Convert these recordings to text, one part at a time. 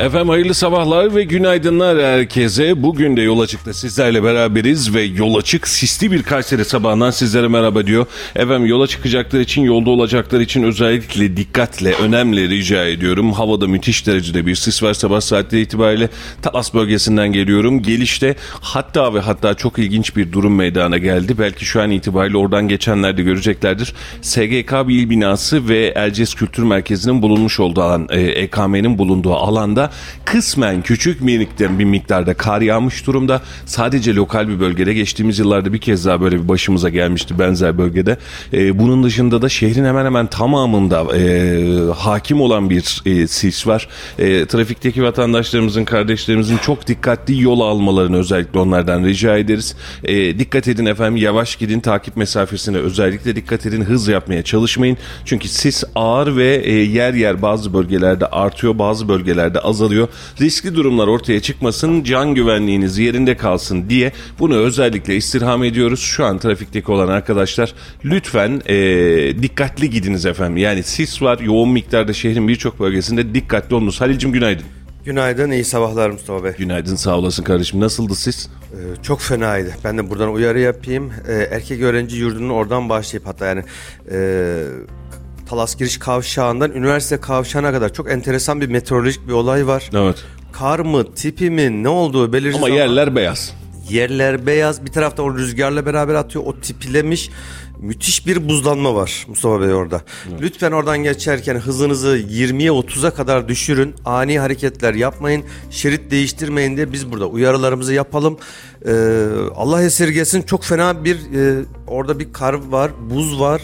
Efendim hayırlı sabahlar ve günaydınlar herkese. Bugün de yol açıkta sizlerle beraberiz ve yol açık sisli bir Kayseri sabahından sizlere merhaba diyor. Efendim yola çıkacaklar için yolda olacaklar için özellikle dikkatle önemli rica ediyorum. Havada müthiş derecede bir sis var sabah saatleri itibariyle. Talas bölgesinden geliyorum. Gelişte hatta ve hatta çok ilginç bir durum meydana geldi. Belki şu an itibariyle oradan geçenler de göreceklerdir. SGK bir il binası ve Erciyes Kültür Merkezi'nin bulunmuş olduğu alan, e, EKM'nin bulunduğu alanda kısmen küçük minikten bir miktarda kar yağmış durumda. Sadece lokal bir bölgede geçtiğimiz yıllarda bir kez daha böyle bir başımıza gelmişti benzer bölgede. E, bunun dışında da şehrin hemen hemen tamamında e, hakim olan bir e, sis var. E, trafikteki vatandaşlarımızın, kardeşlerimizin çok dikkatli yol almalarını özellikle onlardan rica ederiz. E, dikkat edin efendim yavaş gidin takip mesafesine özellikle dikkat edin hız yapmaya çalışmayın. Çünkü sis ağır ve e, yer yer bazı bölgelerde artıyor bazı bölgelerde azalıyor. Riskli durumlar ortaya çıkmasın, can güvenliğiniz yerinde kalsın diye bunu özellikle istirham ediyoruz. Şu an trafikteki olan arkadaşlar lütfen e, dikkatli gidiniz efendim. Yani sis var yoğun miktarda şehrin birçok bölgesinde dikkatli olunuz. Halil'cim günaydın. Günaydın, iyi sabahlar Mustafa Bey. Günaydın sağ olasın kardeşim. Nasıldı sis? Ee, çok fenaydı. Ben de buradan uyarı yapayım. Ee, erkek öğrenci yurdunun oradan başlayıp hatta yani e, Talas giriş kavşağından üniversite kavşağına kadar çok enteresan bir meteorolojik bir olay var. Evet. Kar mı, tipi mi, ne olduğu belirsiz Ama yerler beyaz. yerler beyaz. Bir tarafta o rüzgarla beraber atıyor. O tipilemiş. Müthiş bir buzlanma var Mustafa Bey orada. Lütfen oradan geçerken hızınızı 20'ye 30'a kadar düşürün. Ani hareketler yapmayın. Şerit değiştirmeyin diye biz burada uyarılarımızı yapalım. Ee, Allah esirgesin çok fena bir e, orada bir kar var, buz var.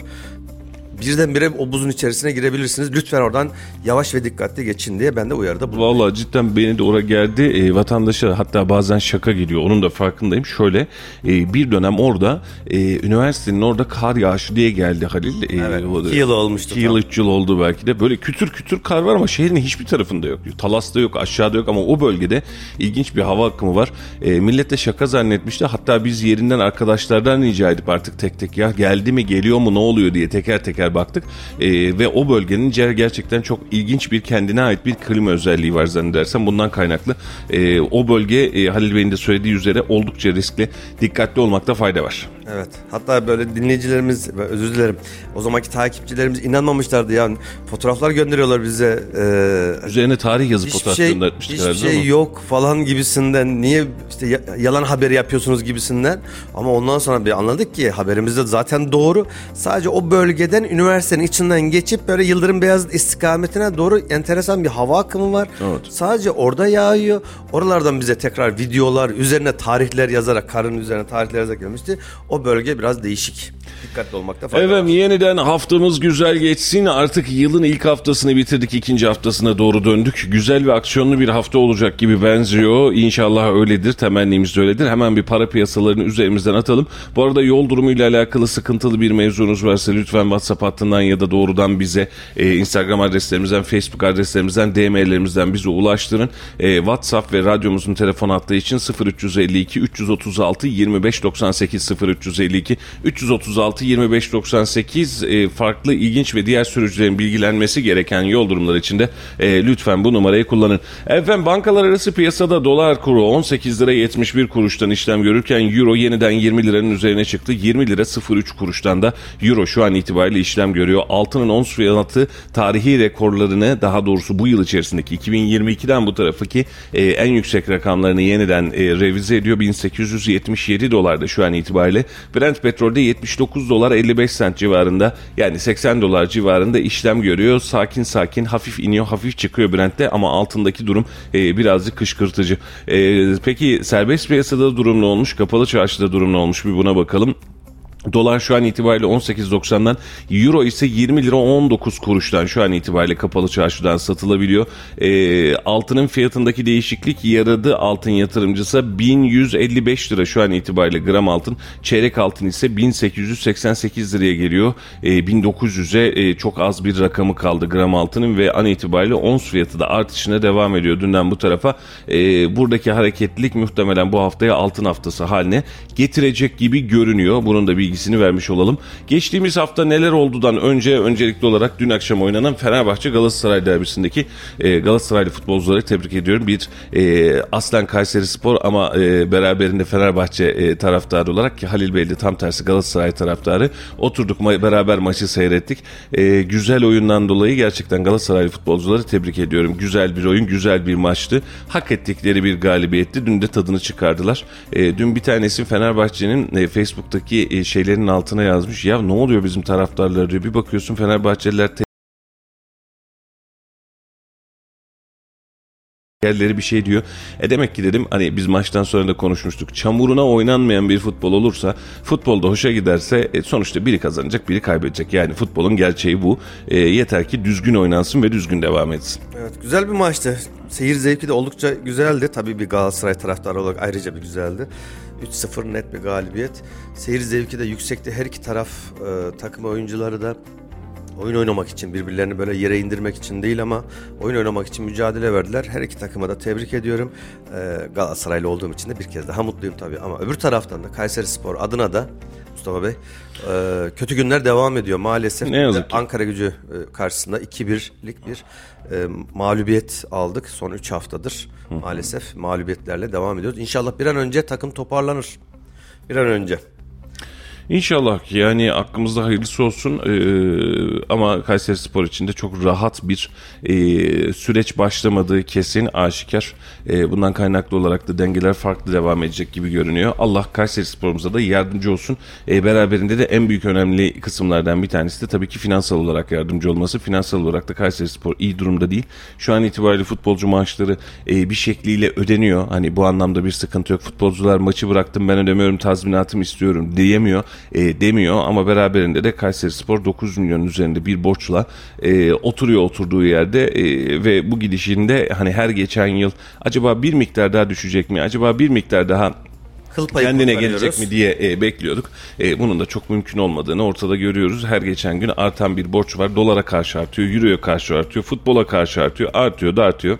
Birdenbire o buzun içerisine girebilirsiniz. Lütfen oradan yavaş ve dikkatli geçin diye ben de uyarıda bulunuyorum. Vallahi cidden beni de oraya geldi. E, vatandaşa hatta bazen şaka geliyor. Onun da farkındayım. Şöyle e, bir dönem orada e, üniversitenin orada kar yağışı diye geldi Halil. E, Evet, o iki yıl olmuştu İki yıl, üç yıl oldu belki de. Böyle kütür kütür kar var ama şehrin hiçbir tarafında yok. Talas'ta yok, aşağıda yok ama o bölgede ilginç bir hava akımı var. E, millet de şaka zannetmişti. Hatta biz yerinden arkadaşlardan rica edip artık tek tek ya geldi mi geliyor mu ne oluyor diye teker teker baktık. E, ve o bölgenin ger- gerçekten çok ilginç bir kendine ait bir klima özelliği var zannedersem. Bundan kaynaklı e, o bölge e, Halil Bey'in de söylediği üzere oldukça riskli. Dikkatli olmakta fayda var. Evet. Hatta böyle dinleyicilerimiz özür dilerim. O zamanki takipçilerimiz inanmamışlardı yani. Fotoğraflar gönderiyorlar bize. Ee, Üzerine tarih yazıp fotoğraf şey, göndermiştik hiçbir şey ama. yok falan gibisinden. Niye işte ya- yalan haber yapıyorsunuz gibisinden. Ama ondan sonra bir anladık ki haberimizde zaten doğru. Sadece o bölgeden üniversitenin içinden geçip böyle Yıldırım Beyazıt istikametine doğru enteresan bir hava akımı var. Evet. Sadece orada yağıyor. Oralardan bize tekrar videolar üzerine tarihler yazarak karın üzerine tarihler yazarak gelmişti. O bölge biraz değişik. Dikkatli olmakta fayda Efendim var. yeniden haftamız güzel geçsin. Artık yılın ilk haftasını bitirdik. ikinci haftasına doğru döndük. Güzel ve aksiyonlu bir hafta olacak gibi benziyor. İnşallah öyledir. Temennimiz de öyledir. Hemen bir para piyasalarını üzerimizden atalım. Bu arada yol durumuyla alakalı sıkıntılı bir mevzunuz varsa lütfen WhatsApp hattından ya da doğrudan bize e, Instagram adreslerimizden, Facebook adreslerimizden, DM'lerimizden bize ulaştırın. E, WhatsApp ve radyomuzun telefon hattı için 0352 336 2598 0352 336 2598 e, farklı ilginç ve diğer sürücülerin bilgilenmesi gereken yol durumları için de e, lütfen bu numarayı kullanın. Efendim bankalar arası piyasada dolar kuru 18 lira 71 kuruştan işlem görürken euro yeniden 20 liranın üzerine çıktı. 20 lira 03 kuruştan da euro şu an itibariyle işlem görüyor. Altının ons fiyatı tarihi rekorlarını daha doğrusu bu yıl içerisindeki 2022'den bu tarafı ki e, en yüksek rakamlarını yeniden e, revize ediyor. 1877 dolarda şu an itibariyle. Brent petrolde 79 dolar 55 sent civarında yani 80 dolar civarında işlem görüyor. Sakin sakin hafif iniyor hafif çıkıyor Brent'te ama altındaki durum e, birazcık kışkırtıcı. E, peki serbest piyasada durum ne olmuş? Kapalı çarşıda durum ne olmuş? Bir buna bakalım. Dolar şu an itibariyle 18.90'dan, Euro ise 20 lira 19 kuruştan şu an itibariyle kapalı çarşıdan satılabiliyor. E, altının fiyatındaki değişiklik yaradı altın yatırımcısı 1155 lira şu an itibariyle gram altın. Çeyrek altın ise 1888 liraya geliyor. E, 1900'e e, çok az bir rakamı kaldı gram altının ve an itibariyle ons fiyatı da artışına devam ediyor dünden bu tarafa. E, buradaki hareketlilik muhtemelen bu haftaya altın haftası haline getirecek gibi görünüyor. Bunun da bilgisini vermiş olalım. Geçtiğimiz hafta neler oldudan önce öncelikli olarak dün akşam oynanan Fenerbahçe Galatasaray derbisindeki e, Galatasaraylı futbolcuları tebrik ediyorum. Bir e, aslen Kayseri Spor ama e, beraberinde Fenerbahçe e, taraftarı olarak ki Halil Bey de tam tersi Galatasaray taraftarı. Oturduk ma- beraber maçı seyrettik. E, güzel oyundan dolayı gerçekten Galatasaraylı futbolcuları tebrik ediyorum. Güzel bir oyun, güzel bir maçtı. Hak ettikleri bir galibiyetti. Dün de tadını çıkardılar. E, dün bir tanesi Fenerbahçe'nin e, Facebook'taki e, şeylerin altına yazmış. Ya ne oluyor bizim taraftarlar diyor. Bir bakıyorsun Fenerbahçeliler yerleri bir şey diyor. E demek ki dedim hani biz maçtan sonra da konuşmuştuk. Çamuruna oynanmayan bir futbol olursa futbolda hoşa giderse e, sonuçta biri kazanacak biri kaybedecek. Yani futbolun gerçeği bu. E, yeter ki düzgün oynansın ve düzgün devam etsin. Evet güzel bir maçtı. Seyir zevki de oldukça güzeldi. Tabii bir Galatasaray taraftarı olarak ayrıca bir güzeldi. 3-0 net bir galibiyet. Seyir zevki de yüksekti. Her iki taraf e, takım oyuncuları da oyun oynamak için birbirlerini böyle yere indirmek için değil ama oyun oynamak için mücadele verdiler. Her iki takıma da tebrik ediyorum. E, Galatasaraylı olduğum için de bir kez daha mutluyum tabii. Ama öbür taraftan da Kayseri Spor adına da Mustafa Bey e, kötü günler devam ediyor maalesef. Ne yazık ki. Ankara gücü e, karşısında 2-1'lik bir e, mağlubiyet aldık son 3 haftadır. Maalesef mağlubiyetlerle devam ediyoruz. İnşallah bir an önce takım toparlanır. Bir an önce. İnşallah yani aklımızda hayırlısı olsun Ee, ama Kayseri Spor için de çok rahat bir e, süreç başlamadığı kesin aşikar. E, bundan kaynaklı olarak da dengeler farklı devam edecek gibi görünüyor. Allah Kayseri Spor'umuza da yardımcı olsun. E, beraberinde de en büyük önemli kısımlardan bir tanesi de tabii ki finansal olarak yardımcı olması. Finansal olarak da Kayseri Spor iyi durumda değil. Şu an itibariyle futbolcu maaşları e, bir şekliyle ödeniyor. Hani bu anlamda bir sıkıntı yok. Futbolcular maçı bıraktım ben ödemiyorum tazminatımı istiyorum diyemiyor e, demiyor ama beraberinde de Kayseri Spor 9 milyonun üzerinde bir borçla e, oturuyor oturduğu yerde e, ve bu gidişinde hani her geçen yıl acaba bir miktar daha düşecek mi? Acaba bir miktar daha Kıl payı kendine gelecek mi diye e, bekliyorduk. E, bunun da çok mümkün olmadığını ortada görüyoruz. Her geçen gün artan bir borç var. Dolara karşı artıyor, euroya karşı artıyor, futbola karşı artıyor, artıyor da artıyor.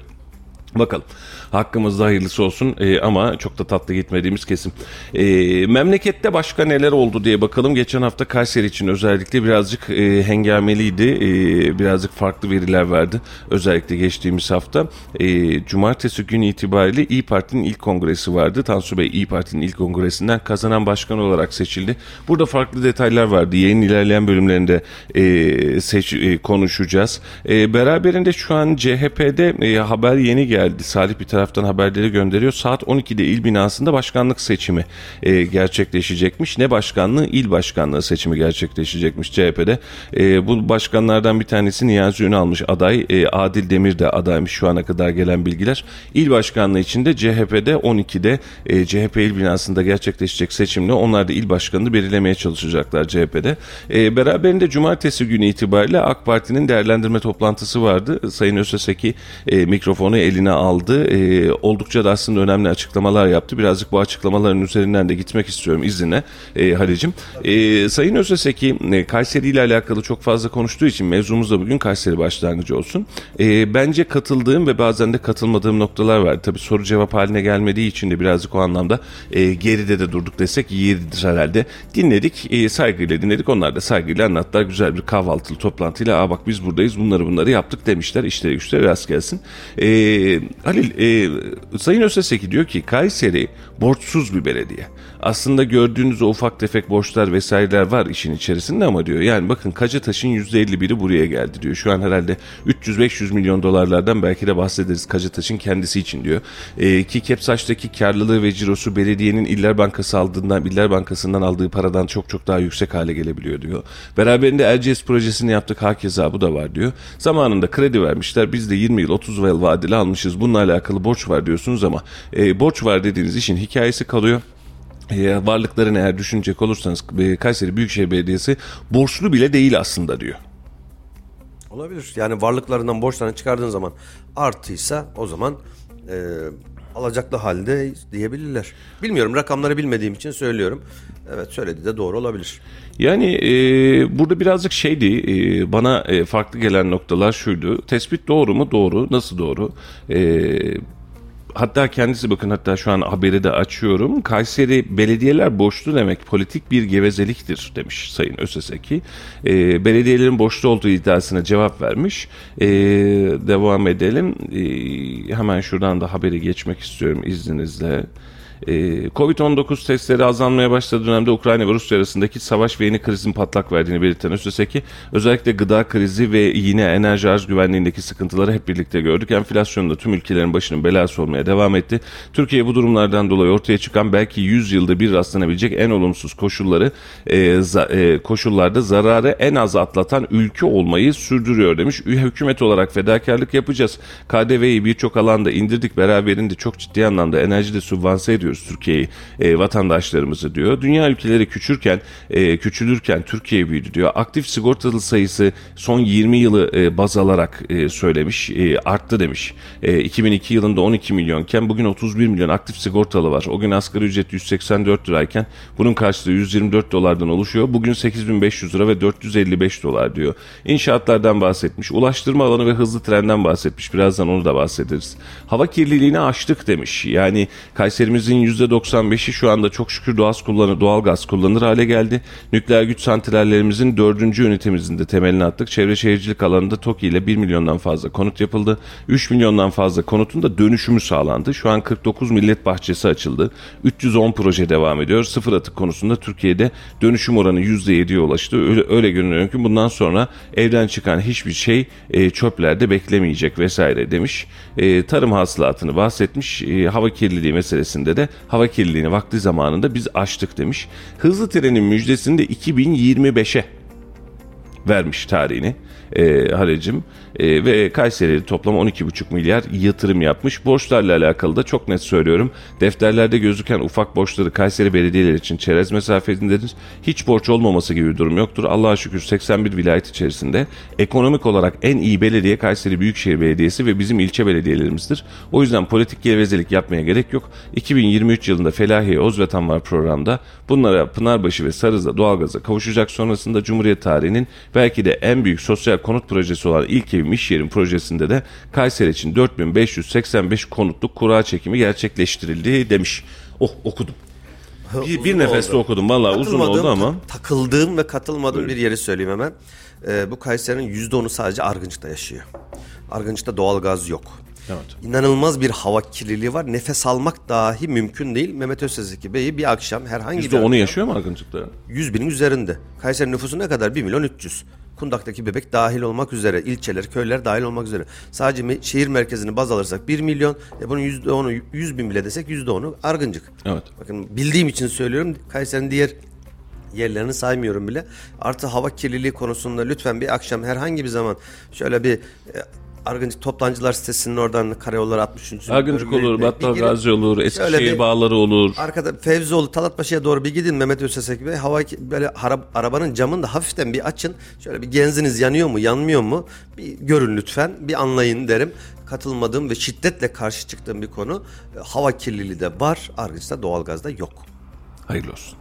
Bakalım. Hakkımızda hayırlısı olsun Ee, ama çok da tatlı gitmediğimiz kesin. Ee, memlekette başka neler oldu diye bakalım. Geçen hafta Kayseri için özellikle birazcık e, hengameliydi. E, birazcık farklı veriler verdi. Özellikle geçtiğimiz hafta. E, Cumartesi günü itibariyle İyi Parti'nin ilk kongresi vardı. Tansu Bey İyi Parti'nin ilk kongresinden kazanan başkan olarak seçildi. Burada farklı detaylar vardı. Yayın ilerleyen bölümlerinde e, seç, e, konuşacağız. E, beraberinde şu an CHP'de e, haber yeni geldi. Salih bir taraftan haberleri gönderiyor. Saat 12'de il binasında başkanlık seçimi e, gerçekleşecekmiş. Ne başkanlığı? İl başkanlığı seçimi gerçekleşecekmiş CHP'de. E, bu başkanlardan bir tanesi Niyazi Ünal'mış aday. E, Adil Demir de adaymış şu ana kadar gelen bilgiler. İl başkanlığı için de CHP'de 12'de e, CHP il binasında gerçekleşecek seçimle onlar da il başkanını belirlemeye çalışacaklar CHP'de. E, beraberinde cumartesi günü itibariyle AK Parti'nin değerlendirme toplantısı vardı. Sayın Öseseki e, mikrofonu eline aldı. E, oldukça da aslında önemli açıklamalar yaptı. Birazcık bu açıklamaların üzerinden de gitmek istiyorum izninle e, Halicim. E, Sayın Özeseki e, Kayseri ile alakalı çok fazla konuştuğu için mevzumuz da bugün Kayseri başlangıcı olsun. E, bence katıldığım ve bazen de katılmadığım noktalar var. Tabii soru cevap haline gelmediği için de birazcık o anlamda e, geride de durduk desek yeridir herhalde. Dinledik, e, saygıyla dinledik. Onlar da saygıyla anlattılar. Güzel bir kahvaltılı toplantıyla Aa bak biz buradayız bunları bunları yaptık demişler. İşleri güçleri rast gelsin. E, Halil, e, Sayın Özeseki diyor ki Kayseri borçsuz bir belediye. Aslında gördüğünüz o ufak tefek borçlar vesaireler var işin içerisinde ama diyor. Yani bakın Kacataş'ın %51'i buraya geldi diyor. Şu an herhalde 300-500 milyon dolarlardan belki de bahsederiz Kacataş'ın kendisi için diyor. E, ki Kepsaç'taki karlılığı ve cirosu belediyenin İller Bankası aldığından, İller Bankası'ndan aldığı paradan çok çok daha yüksek hale gelebiliyor diyor. Beraberinde Erciyes projesini yaptık hakeza bu da var diyor. Zamanında kredi vermişler biz de 20 yıl 30 yıl vadeli almışız bununla alakalı borç var diyorsunuz ama e, borç var dediğiniz işin hikayesi kalıyor. E, varlıklarını eğer düşünecek olursanız e, Kayseri Büyükşehir Belediyesi borçlu bile değil aslında diyor. Olabilir. Yani varlıklarından borçlarını çıkardığın zaman artıysa o zaman e, alacaklı halde diyebilirler. Bilmiyorum rakamları bilmediğim için söylüyorum. Evet söyledi de doğru olabilir. Yani e, burada birazcık şeydi e, bana e, farklı gelen noktalar şuydu. Tespit doğru mu? Doğru. Nasıl doğru? E, hatta kendisi bakın hatta şu an haberi de açıyorum. Kayseri belediyeler borçlu demek politik bir gevezeliktir demiş Sayın Öseseki. E, belediyelerin borçlu olduğu iddiasına cevap vermiş. E, devam edelim. E, hemen şuradan da haberi geçmek istiyorum izninizle. Ee, Covid-19 testleri azalmaya başladığı dönemde Ukrayna ve Rusya arasındaki savaş ve yeni krizin patlak verdiğini belirten Öseseki, özellikle gıda krizi ve yine enerji arz güvenliğindeki sıkıntıları hep birlikte gördük. Enflasyon da tüm ülkelerin başının belası olmaya devam etti. Türkiye bu durumlardan dolayı ortaya çıkan belki 100 yılda bir rastlanabilecek en olumsuz koşulları e, za, e, koşullarda zararı en az atlatan ülke olmayı sürdürüyor demiş. Hükümet olarak fedakarlık yapacağız. KDV'yi birçok alanda indirdik. Beraberinde çok ciddi anlamda enerjide sübvanse ediyoruz Türkiye'yi e, vatandaşlarımızı diyor. Dünya ülkeleri küçürken e, küçülürken Türkiye büyüdü diyor. Aktif sigortalı sayısı son 20 yılı e, baz alarak e, söylemiş. E, arttı demiş. E, 2002 yılında 12 milyonken bugün 31 milyon aktif sigortalı var. O gün asgari ücret 184 lirayken bunun karşılığı 124 dolardan oluşuyor. Bugün 8500 lira ve 455 dolar diyor. İnşaatlardan bahsetmiş. Ulaştırma alanı ve hızlı trenden bahsetmiş. Birazdan onu da bahsederiz. Hava kirliliğini aştık demiş. Yani Kayserimizin %95'i şu anda çok şükür doğal, kullanır, doğal gaz kullanır hale geldi. Nükleer güç santrallerimizin dördüncü ünitemizin de temelini attık. Çevre şehircilik alanında TOKİ ile 1 milyondan fazla konut yapıldı. 3 milyondan fazla konutun da dönüşümü sağlandı. Şu an 49 millet bahçesi açıldı. 310 proje devam ediyor. Sıfır atık konusunda Türkiye'de dönüşüm oranı %7'ye ulaştı. Öyle, öyle görünüyor ki bundan sonra evden çıkan hiçbir şey e, çöplerde beklemeyecek vesaire demiş. E, tarım hasılatını bahsetmiş. E, hava kirliliği meselesinde de hava kirliliğini vakti zamanında biz aştık demiş. Hızlı trenin müjdesini de 2025'e vermiş tarihini e, Halicim e, ve Kayseri toplam 12,5 milyar yatırım yapmış. Borçlarla alakalı da çok net söylüyorum. Defterlerde gözüken ufak borçları Kayseri belediyeler için çerez mesafesindedir. Hiç borç olmaması gibi bir durum yoktur. Allah'a şükür 81 vilayet içerisinde ekonomik olarak en iyi belediye Kayseri Büyükşehir Belediyesi ve bizim ilçe belediyelerimizdir. O yüzden politik gevezelik yapmaya gerek yok. 2023 yılında Felahiye Ozvatan var programda. Bunlara Pınarbaşı ve Sarız'da doğalgaza kavuşacak sonrasında Cumhuriyet tarihinin belki de en büyük sosyal konut projesi olan ilk evim iş yerim projesinde de Kayseri için 4585 konutluk kura çekimi gerçekleştirildi demiş. Oh okudum. Bir, bir nefeste oldu. okudum. Vallahi uzun oldu ama. ta- takıldığım ve katılmadığım bir yeri söyleyeyim hemen. Ee, bu Kayseri'nin %10'u sadece Argınç'ta yaşıyor. Argınç'ta doğalgaz yok. Evet. İnanılmaz bir hava kirliliği var. Nefes almak dahi mümkün değil. Mehmet Özsezeki Bey'i bir akşam herhangi bir %10'u akşam- yaşıyor mu Argıncık'ta? 100 binin üzerinde. Kayseri nüfusu ne kadar? 1 milyon 300. Kundak'taki bebek dahil olmak üzere, ilçeler, köyler dahil olmak üzere. Sadece me- şehir merkezini baz alırsak 1 milyon, e bunun %10'u 100 bin bile desek %10'u Argıncık. Evet. Bakın bildiğim için söylüyorum. Kayseri'nin diğer yerlerini saymıyorum bile. Artı hava kirliliği konusunda lütfen bir akşam herhangi bir zaman şöyle bir e, Argıncık Toplancılar sitesinin oradan karayolları 63. Argıncık olur, Battal. Gazi olur, Eskişehir bir- bağları olur. Arkada Fevzioğlu Talatpaşa'ya doğru bir gidin Mehmet Özsesek Bey. Hava böyle hara- arabanın camını da hafiften bir açın. Şöyle bir genziniz yanıyor mu yanmıyor mu bir görün lütfen bir anlayın derim. Katılmadığım ve şiddetle karşı çıktığım bir konu. E, Hava kirliliği de var. Argıç'ta doğalgazda yok. Hayırlı olsun.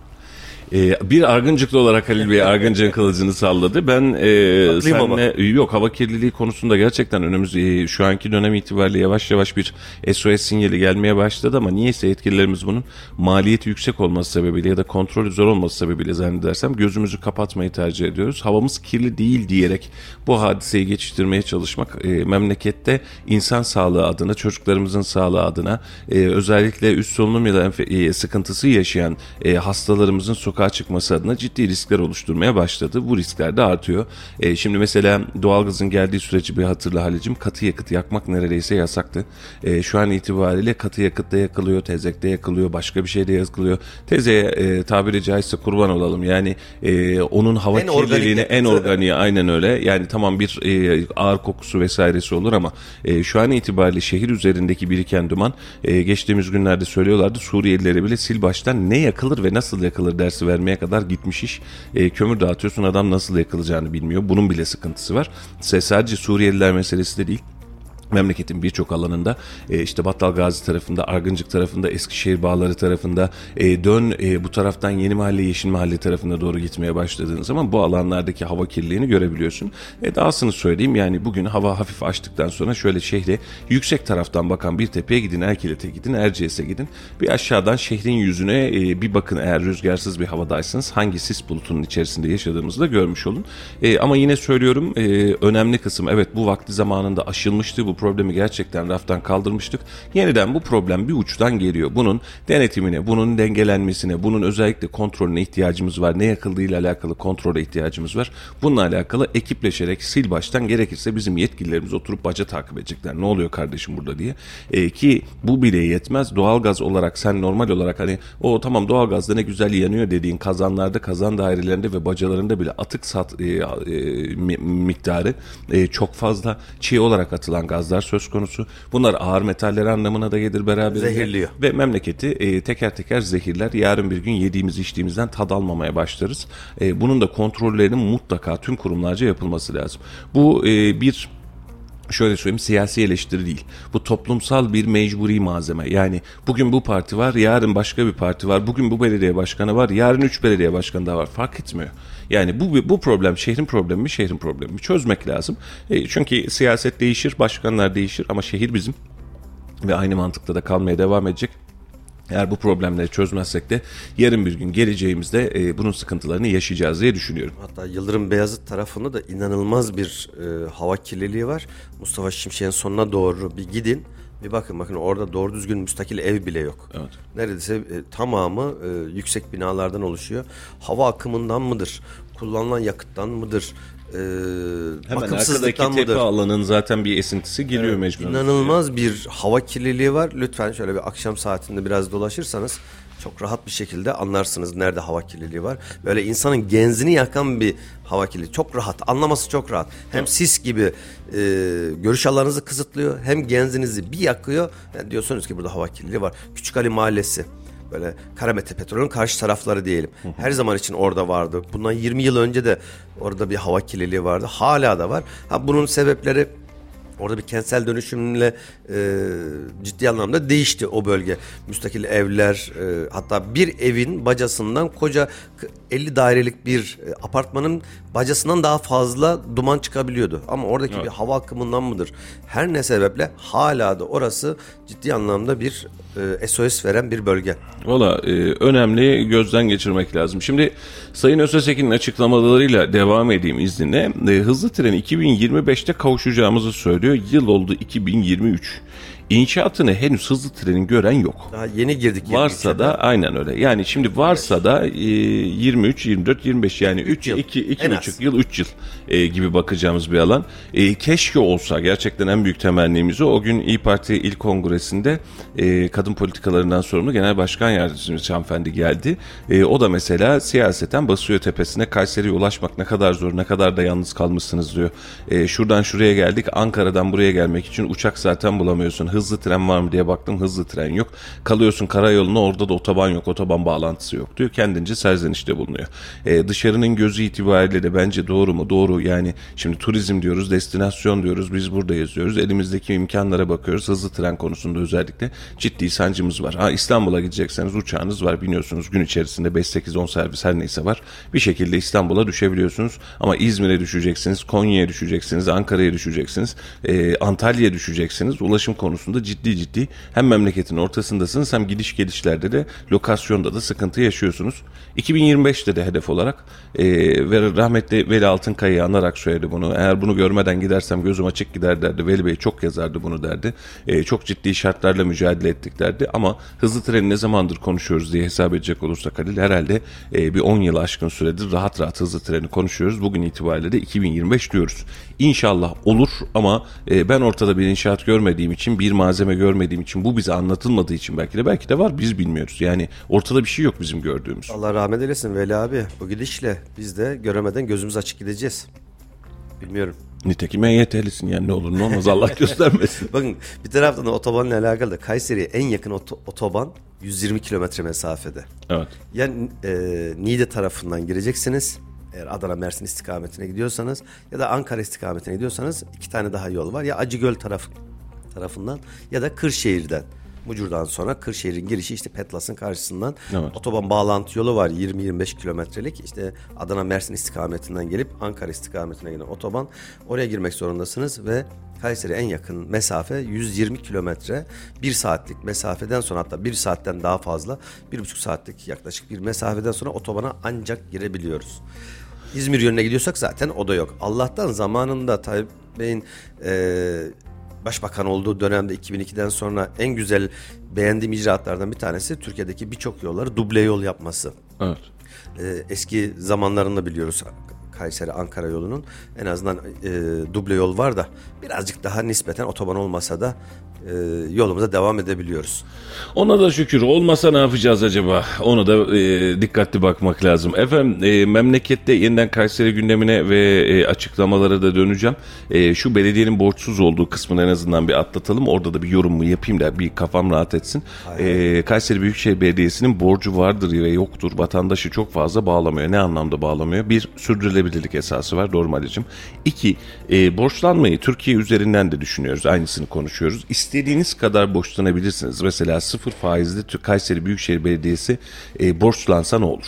Ee, bir argıncıklı olarak Halil Bey argıncın kılıcını salladı. Ben e, ama. senle yok hava kirliliği konusunda gerçekten önümüz e, şu anki dönem itibariyle yavaş yavaş bir SOS sinyali gelmeye başladı ama niyeyse yetkililerimiz bunun maliyeti yüksek olması sebebiyle ya da kontrolü zor olması sebebiyle zannedersem gözümüzü kapatmayı tercih ediyoruz. Havamız kirli değil diyerek bu hadiseyi geçiştirmeye çalışmak e, memlekette insan sağlığı adına, çocuklarımızın sağlığı adına e, özellikle üst solunum ya da e, sıkıntısı yaşayan e, hastalarımızın sokağa çıkması adına ciddi riskler oluşturmaya başladı. Bu riskler de artıyor. E, şimdi mesela doğalgazın geldiği süreci bir hatırla Halicim. Katı yakıt yakmak neredeyse yasaktı. E, şu an itibariyle katı yakıtta yakılıyor, tezekte yakılıyor, başka bir şeyde yakılıyor. Tezeye e, tabiri caizse kurban olalım. Yani e, onun hava En kirliliğine en organiği aynen öyle. Yani tamam bir e, ağır kokusu vesairesi olur ama e, şu an itibariyle şehir üzerindeki biriken duman e, geçtiğimiz günlerde söylüyorlardı Suriyelilere bile sil baştan ne yakılır ve nasıl yakılır dersi vermeye kadar gitmiş iş. E, kömür dağıtıyorsun adam nasıl yakılacağını bilmiyor. Bunun bile sıkıntısı var. Sadece Suriyeliler meselesi de değil memleketin birçok alanında e, işte Battal Gazi tarafında, Argıncık tarafında, Eskişehir Bağları tarafında e, dön e, bu taraftan Yeni Mahalle, Yeşil Mahalle tarafına doğru gitmeye başladığın zaman bu alanlardaki hava kirliliğini görebiliyorsun. E, dahasını söyleyeyim yani bugün hava hafif açtıktan sonra şöyle şehre yüksek taraftan bakan bir tepeye gidin, Erkilet'e gidin, Erciyes'e gidin. Bir aşağıdan şehrin yüzüne bir bakın eğer rüzgarsız bir havadaysanız hangi sis bulutunun içerisinde yaşadığımızı da görmüş olun. Ama yine söylüyorum önemli kısım evet bu vakti zamanında aşılmıştı bu problemi gerçekten raftan kaldırmıştık. Yeniden bu problem bir uçtan geliyor. Bunun denetimine, bunun dengelenmesine, bunun özellikle kontrolüne ihtiyacımız var. Ne yakıldığıyla alakalı kontrole ihtiyacımız var. Bununla alakalı ekipleşerek sil baştan gerekirse bizim yetkililerimiz oturup baca takip edecekler. Ne oluyor kardeşim burada diye. E, ki bu bile yetmez. Doğalgaz olarak sen normal olarak hani o tamam doğalgazda ne güzel yanıyor dediğin kazanlarda, kazan dairelerinde ve bacalarında bile atık sat e, e, mi- miktarı e, çok fazla çiğ olarak atılan gazlar söz konusu. Bunlar ağır metaller anlamına da gelir beraber. Zehirliyor. Ve memleketi e, teker teker zehirler. Yarın bir gün yediğimiz içtiğimizden tad almamaya başlarız. E, bunun da kontrollerinin mutlaka tüm kurumlarca yapılması lazım. Bu e, bir şöyle söyleyeyim siyasi eleştiri değil. Bu toplumsal bir mecburi malzeme. Yani bugün bu parti var, yarın başka bir parti var. Bugün bu belediye başkanı var, yarın üç belediye başkanı daha var. Fark etmiyor. Yani bu bu problem şehrin problemi mi, şehrin problemi mi? Çözmek lazım. E, çünkü siyaset değişir, başkanlar değişir ama şehir bizim ve aynı mantıkla da kalmaya devam edecek. Eğer bu problemleri çözmezsek de yarın bir gün geleceğimizde e, bunun sıkıntılarını yaşayacağız diye düşünüyorum. Hatta Yıldırım Beyazıt tarafında da inanılmaz bir e, hava kirliliği var. Mustafa Şimşek'in sonuna doğru bir gidin. Bir bakın bakın orada doğru düzgün müstakil ev bile yok. Evet. Neredeyse e, tamamı e, yüksek binalardan oluşuyor. Hava akımından mıdır? Kullanılan yakıttan mıdır? E, Hemen bakımsızlıktan tepe mıdır? alanın zaten bir esintisi geliyor mecburen. İnanılmaz bir hava kirliliği var. Lütfen şöyle bir akşam saatinde biraz dolaşırsanız çok rahat bir şekilde anlarsınız nerede hava kirliliği var. Böyle insanın genzini yakan bir hava kirliliği. Çok rahat. Anlaması çok rahat. Hem sis gibi e, görüş alanınızı kısıtlıyor hem genzinizi bir yakıyor. Yani diyorsunuz ki burada hava kirliliği var. Küçük Ali Mahallesi. Böyle Karamete Petrol'ün karşı tarafları diyelim. Her zaman için orada vardı. Bundan 20 yıl önce de orada bir hava kirliliği vardı. Hala da var. Ha bunun sebepleri Orada bir kentsel dönüşümle e, ciddi anlamda değişti o bölge. Müstakil evler, e, hatta bir evin bacasından koca k- 50 dairelik bir e, apartmanın bacasından daha fazla duman çıkabiliyordu. Ama oradaki bir hava akımından mıdır? Her ne sebeple hala da orası ciddi anlamda bir e, SOS veren bir bölge. Valla e, önemli gözden geçirmek lazım. Şimdi Sayın Özesekin'in açıklamalarıyla devam edeyim izninle. E, hızlı tren 2025'te kavuşacağımızı söylüyor. Yıl oldu 2023. İnşaatını henüz hızlı trenin gören yok. Daha yeni girdik. Varsa 23'e. da aynen öyle. Yani şimdi varsa da e, 23, 24, 25 yani 3 yıl. 2 2 En az. buçuk yıl 3 yıl e, gibi bakacağımız bir alan. E, keşke olsa gerçekten en büyük temennimiz o. O gün İyi Parti İl Kongresi'nde e, kadın politikalarından sorumlu Genel Başkan Yardımcımız hanımefendi geldi. E, o da mesela siyaseten basıyor tepesine Kayseri'ye ulaşmak ne kadar zor, ne kadar da yalnız kalmışsınız diyor. E, şuradan şuraya geldik, Ankara'dan buraya gelmek için uçak zaten bulamıyorsun. Hızlı tren var mı diye baktım hızlı tren yok. Kalıyorsun karayoluna orada da otoban yok otoban bağlantısı yok diyor. Kendince serzenişte bulunuyor. E, dışarının gözü itibariyle de bence doğru mu? Doğru yani şimdi turizm diyoruz destinasyon diyoruz biz burada yazıyoruz. Elimizdeki imkanlara bakıyoruz. Hızlı tren konusunda özellikle ciddi sancımız var. Ha, İstanbul'a gidecekseniz uçağınız var biniyorsunuz gün içerisinde 5-8-10 servis her neyse var. Bir şekilde İstanbul'a düşebiliyorsunuz ama İzmir'e düşeceksiniz, Konya'ya düşeceksiniz, Ankara'ya düşeceksiniz, e, Antalya'ya düşeceksiniz. Ulaşım konusunda ciddi ciddi hem memleketin ortasındasınız hem gidiş gelişlerde de lokasyonda da sıkıntı yaşıyorsunuz. 2025'te de hedef olarak e, ve rahmetli Veli Altınkaya'yı anarak söyledi bunu. Eğer bunu görmeden gidersem gözüm açık gider derdi. Veli Bey çok yazardı bunu derdi. E, çok ciddi şartlarla mücadele ettik derdi. Ama hızlı treni ne zamandır konuşuyoruz diye hesap edecek olursak Halil herhalde e, bir 10 yıl aşkın süredir rahat rahat hızlı treni konuşuyoruz. Bugün itibariyle de 2025 diyoruz. İnşallah olur ama e, ben ortada bir inşaat görmediğim için bir malzeme görmediğim için bu bize anlatılmadığı için belki de belki de var biz bilmiyoruz. Yani ortada bir şey yok bizim gördüğümüz. Allah rahmet eylesin Veli abi. Bu gidişle biz de göremeden gözümüz açık gideceğiz. Bilmiyorum. Nitekim EYT'lisin yani ne olur ne olmaz Allah göstermesin. Bakın bir taraftan da otobanla alakalı da Kayseri'ye en yakın oto- otoban 120 kilometre mesafede. Evet. Yani e, Niğde tarafından gireceksiniz. Eğer Adana Mersin istikametine gidiyorsanız ya da Ankara istikametine gidiyorsanız iki tane daha yol var. Ya Acıgöl taraf, tarafından ya da Kırşehir'den. Mucur'dan sonra Kırşehir'in girişi işte Petlas'ın karşısından Evet. otoban bağlantı yolu var 20-25 kilometrelik. İşte Adana Mersin istikametinden gelip Ankara istikametine giden otoban. Oraya girmek zorundasınız ve Kayseri en yakın mesafe 120 kilometre. Bir saatlik mesafeden sonra hatta bir saatten daha fazla bir buçuk saatlik yaklaşık bir mesafeden sonra otobana ancak girebiliyoruz. İzmir yönüne gidiyorsak zaten o da yok. Allah'tan zamanında Tayyip Bey'in e, başbakan olduğu dönemde 2002'den sonra en güzel beğendiğim icraatlardan bir tanesi Türkiye'deki birçok yolları duble yol yapması. Evet. Ee, eski zamanlarında biliyoruz Kayseri Ankara yolunun en azından e, duble yol var da birazcık daha nispeten otoban olmasa da e, yolumuza devam edebiliyoruz. Ona da şükür. Olmasa ne yapacağız acaba? Ona da e, dikkatli bakmak lazım. Efendim e, memlekette yeniden Kayseri gündemine ve e, açıklamalara da döneceğim. E, şu belediyenin borçsuz olduğu kısmını en azından bir atlatalım. Orada da bir yorumumu yapayım da bir kafam rahat etsin. E, Kayseri Büyükşehir Belediyesi'nin borcu vardır ve yoktur. Vatandaşı çok fazla bağlamıyor. Ne anlamda bağlamıyor? Bir, sürdürülebilirlik esası var. Doğru mu Ali'cim? İki, e, borçlanmayı Türkiye üzerinden de düşünüyoruz. Aynısını konuşuyoruz. İstediğiniz kadar borçlanabilirsiniz. Mesela sıfır faizli Kayseri Büyükşehir Belediyesi e, borçlansa ne olur?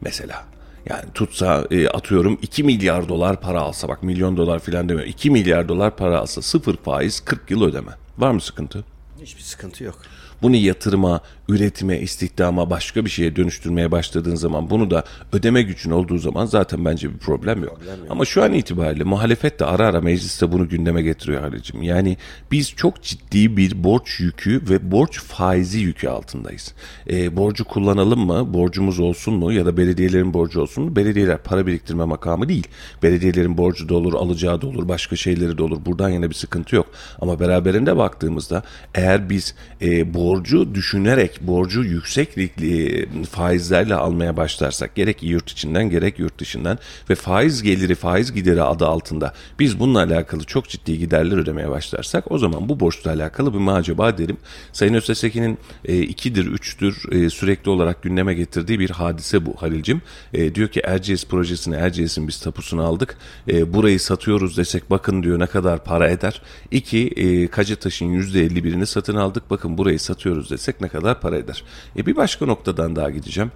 Mesela. Yani tutsa e, atıyorum 2 milyar dolar para alsa bak milyon dolar falan demiyor. 2 milyar dolar para alsa sıfır faiz 40 yıl ödeme. Var mı sıkıntı? Hiçbir sıkıntı yok. Bunu yatırıma, üretime, istihdama, başka bir şeye dönüştürmeye başladığın zaman bunu da ödeme gücün olduğu zaman zaten bence bir problem yok. Ama şu an itibariyle muhalefet de ara ara mecliste bunu gündeme getiriyor Halicim. Yani biz çok ciddi bir borç yükü ve borç faizi yükü altındayız. E, borcu kullanalım mı, borcumuz olsun mu ya da belediyelerin borcu olsun mu? Belediyeler para biriktirme makamı değil. Belediyelerin borcu da olur, alacağı da olur, başka şeyleri de olur. Buradan yana bir sıkıntı yok. Ama beraberinde baktığımızda eğer biz e, borcu düşünerek borcu yüksek e, faizlerle almaya başlarsak gerek yurt içinden gerek yurt dışından ve faiz geliri faiz gideri adı altında biz bununla alakalı çok ciddi giderler ödemeye başlarsak o zaman bu borçla alakalı bir mi acaba derim. Sayın Öztesekin'in e, ikidir üçtür e, sürekli olarak gündeme getirdiği bir hadise bu Halil'cim. E, diyor ki Erciyes projesini Erciyes'in biz tapusunu aldık. E, burayı satıyoruz desek bakın diyor ne kadar para eder. İki e, Kacataş'ın %51'ini satın aldık bakın burayı satıyoruz desek ne kadar para eder. E, bir başka noktadan daha gideceğim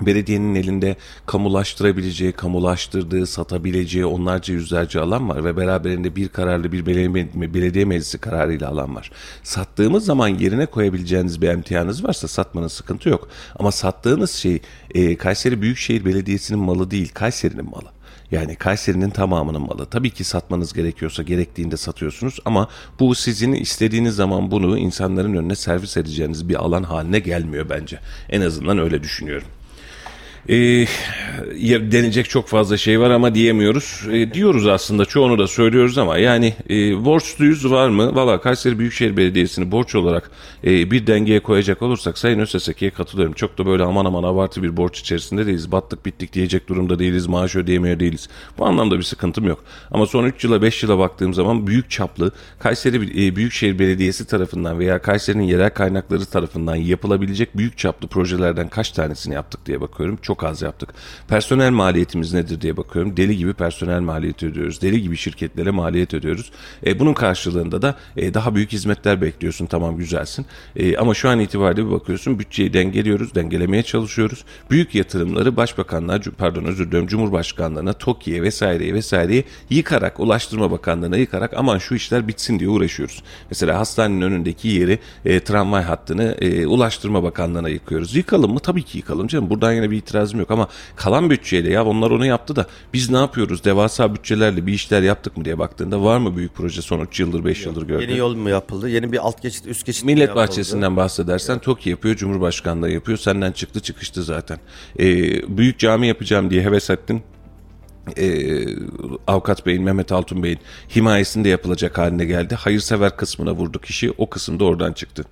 belediyenin elinde kamulaştırabileceği, kamulaştırdığı, satabileceği onlarca yüzlerce alan var ve beraberinde bir kararlı bir belediye, meclisi kararıyla alan var. Sattığımız zaman yerine koyabileceğiniz bir emtianız varsa satmanın sıkıntı yok. Ama sattığınız şey e, Kayseri Büyükşehir Belediyesi'nin malı değil, Kayseri'nin malı. Yani Kayseri'nin tamamının malı. Tabii ki satmanız gerekiyorsa gerektiğinde satıyorsunuz ama bu sizin istediğiniz zaman bunu insanların önüne servis edeceğiniz bir alan haline gelmiyor bence. En azından öyle düşünüyorum. E, denecek çok fazla şey var ama diyemiyoruz. E, diyoruz aslında çoğunu da söylüyoruz ama yani e, borçluyuz var mı? Valla Kayseri Büyükşehir Belediyesi'ni borç olarak e, bir dengeye koyacak olursak Sayın Öseseki'ye katılıyorum. Çok da böyle aman aman abartı bir borç içerisinde değiliz. Battık bittik diyecek durumda değiliz. Maaş ödeyemiyor değiliz. Bu anlamda bir sıkıntım yok. Ama son 3 yıla 5 yıla baktığım zaman büyük çaplı Kayseri e, Büyükşehir Belediyesi tarafından veya Kayseri'nin yerel kaynakları tarafından yapılabilecek büyük çaplı projelerden kaç tanesini yaptık diye bakıyorum. Çok az yaptık. Personel maliyetimiz nedir diye bakıyorum. Deli gibi personel maliyeti ödüyoruz. Deli gibi şirketlere maliyet ödüyoruz. E, bunun karşılığında da e, daha büyük hizmetler bekliyorsun. Tamam güzelsin. E, ama şu an itibariyle bir bakıyorsun bütçeyi dengeliyoruz. Dengelemeye çalışıyoruz. Büyük yatırımları başbakanlar, pardon özür diliyorum Cumhurbaşkanlığına, TOKİ'ye vesaireye vesaireye yıkarak, Ulaştırma Bakanlığı'na yıkarak aman şu işler bitsin diye uğraşıyoruz. Mesela hastanenin önündeki yeri e, tramvay hattını e, Ulaştırma Bakanlığı'na yıkıyoruz. Yıkalım mı? Tabii ki yıkalım canım. Buradan yine bir itirazım yok ama kalan bütçeyle ya onlar onu yaptı da biz ne yapıyoruz? Devasa bütçelerle bir işler yaptık mı diye baktığında var mı büyük proje son 3 yıldır 5 yıldır gördüğün? Yeni yol mu yapıldı? Yeni bir alt geçit, üst geçit mi Millet yapıldı? Bahçesi'nden bahsedersen TOKİ yapıyor, Cumhurbaşkanlığı yapıyor. Senden çıktı çıkıştı zaten. Ee, büyük cami yapacağım diye heves ettin. Ee, Avukat Bey'in, Mehmet Altun Bey'in himayesinde yapılacak haline geldi. Hayırsever kısmına vurduk işi. O kısım da oradan çıktı.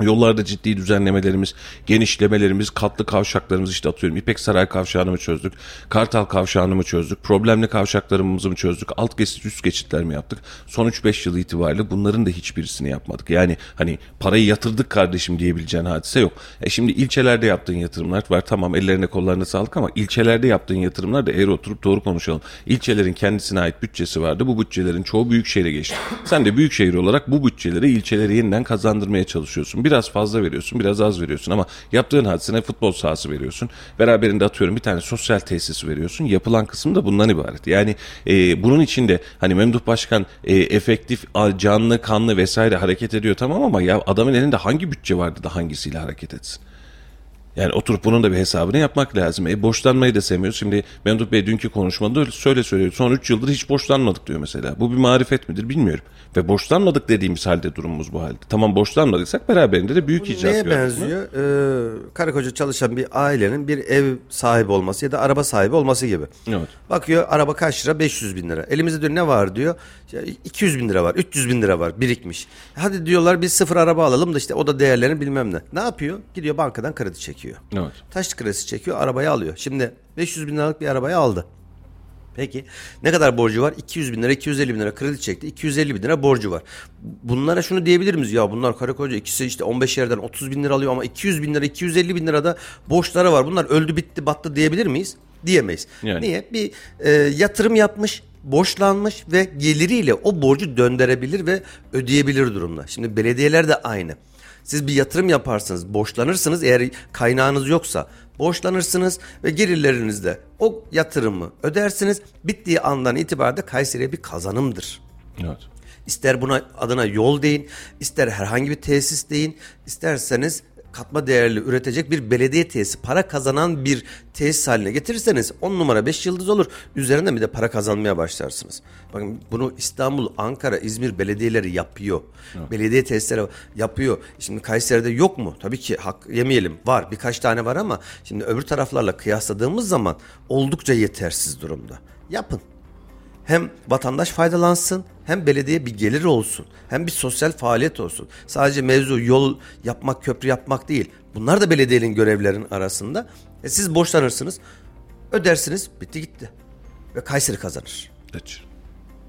Yollarda ciddi düzenlemelerimiz, genişlemelerimiz, katlı kavşaklarımız işte atıyorum İpek Saray kavşağını mı çözdük, Kartal kavşağını mı çözdük, problemli kavşaklarımızı mı çözdük, alt geçit üst geçitler mi yaptık? Son 3-5 yıl itibariyle bunların da hiçbirisini yapmadık. Yani hani parayı yatırdık kardeşim diyebileceğin hadise yok. E şimdi ilçelerde yaptığın yatırımlar var tamam ellerine kollarına sağlık ama ilçelerde yaptığın yatırımlar da eğer oturup doğru konuşalım. İlçelerin kendisine ait bütçesi vardı. Bu bütçelerin çoğu büyük şehre geçti. Sen de büyük şehir olarak bu bütçeleri ilçelere yeniden kazandırmaya çalışıyorsun. Biraz fazla veriyorsun, biraz az veriyorsun ama yaptığın hadisene futbol sahası veriyorsun. Beraberinde atıyorum bir tane sosyal tesis veriyorsun. Yapılan kısım da bundan ibaret. Yani e, bunun içinde hani Memduh Başkan e, efektif, canlı, kanlı vesaire hareket ediyor tamam ama ya adamın elinde hangi bütçe vardı da hangisiyle hareket etsin? Yani oturup bunun da bir hesabını yapmak lazım. E borçlanmayı da sevmiyoruz. Şimdi Memduh Bey dünkü konuşmada öyle söyle söylüyor. Son 3 yıldır hiç borçlanmadık diyor mesela. Bu bir marifet midir bilmiyorum. Ve borçlanmadık dediğimiz halde durumumuz bu halde. Tamam borçlanmadıysak beraberinde de büyük icraat Neye gördük mü? benziyor? Ee, karı koca çalışan bir ailenin bir ev sahibi olması ya da araba sahibi olması gibi. Evet. Bakıyor araba kaç lira? 500 bin lira. Elimizde diyor ne var diyor. Ya 200 bin lira var, 300 bin lira var birikmiş. Hadi diyorlar biz sıfır araba alalım da işte o da değerlerini bilmem ne. Ne yapıyor? Gidiyor bankadan kredi çekiyor. Evet. Taş kredisi çekiyor, arabayı alıyor. Şimdi 500 bin liralık bir arabayı aldı. Peki ne kadar borcu var? 200 bin lira, 250 bin lira kredi çekti. 250 bin lira borcu var. Bunlara şunu diyebilir miyiz? Ya bunlar karı koca ikisi işte 15 yerden 30 bin lira alıyor ama 200 bin lira, 250 bin lirada borçları var. Bunlar öldü bitti battı diyebilir miyiz? Diyemeyiz. Yani. Niye? Bir e, yatırım yapmış, borçlanmış ve geliriyle o borcu döndürebilir ve ödeyebilir durumda. Şimdi belediyeler de aynı. Siz bir yatırım yaparsınız, borçlanırsınız eğer kaynağınız yoksa borçlanırsınız ve gelirlerinizde o yatırımı ödersiniz. Bittiği andan itibaren de Kayseri'ye bir kazanımdır. Evet. İster buna adına yol deyin, ister herhangi bir tesis deyin, isterseniz katma değerli üretecek bir belediye tesisi, para kazanan bir tesis haline getirirseniz 10 numara 5 yıldız olur. Üzerinde bir de para kazanmaya başlarsınız. Bakın bunu İstanbul, Ankara, İzmir belediyeleri yapıyor. Belediye tesisleri yapıyor. Şimdi Kayseri'de yok mu? Tabii ki hak yemeyelim. Var. Birkaç tane var ama şimdi öbür taraflarla kıyasladığımız zaman oldukça yetersiz durumda. Yapın hem vatandaş faydalansın hem belediye bir gelir olsun hem bir sosyal faaliyet olsun. Sadece mevzu yol yapmak köprü yapmak değil. Bunlar da belediyenin görevlerinin arasında. E siz borçlanırsınız ödersiniz bitti gitti. Ve Kayseri kazanır. Geç.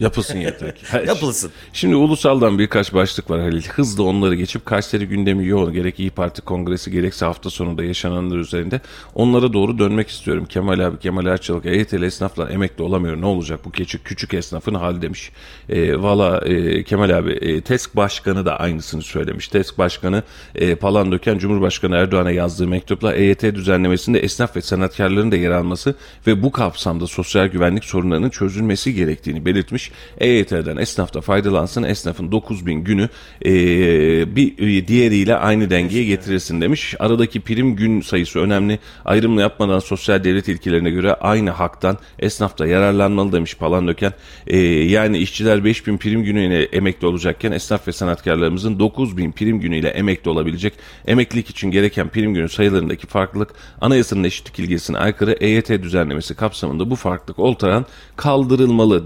Yapılsın yeter ki. Yapılsın. Şimdi ulusaldan birkaç başlık var Halil. Hızlı onları geçip Kayseri gündemi yoğun. Gerek İyi Parti kongresi gerekse hafta sonunda yaşananlar üzerinde. Onlara doğru dönmek istiyorum. Kemal abi, Kemal Erçalık, EYT'li esnaflar emekli olamıyor. Ne olacak bu küçük, küçük esnafın hali demiş. E, Valla e, Kemal abi, e, TESK Başkanı da aynısını söylemiş. TESK Başkanı e, Palandöken Cumhurbaşkanı Erdoğan'a yazdığı mektupla EYT düzenlemesinde esnaf ve sanatkarların da yer alması ve bu kapsamda sosyal güvenlik sorunlarının çözülmesi gerektiğini belirtmiş. Demiş. EYT'den esnaf da faydalansın. Esnafın 9000 günü e, bir diğeriyle aynı dengeye getirirsin demiş. Aradaki prim gün sayısı önemli. Ayrım yapmadan sosyal devlet ilkelerine göre aynı haktan esnaf da yararlanmalı demiş Palandöken. E, yani işçiler 5000 prim günüyle emekli olacakken esnaf ve sanatkarlarımızın 9000 prim günüyle emekli olabilecek. Emeklilik için gereken prim günü sayılarındaki farklılık anayasanın eşitlik ilgesine aykırı EYT düzenlemesi kapsamında bu farklılık oltaran kaldırılmalı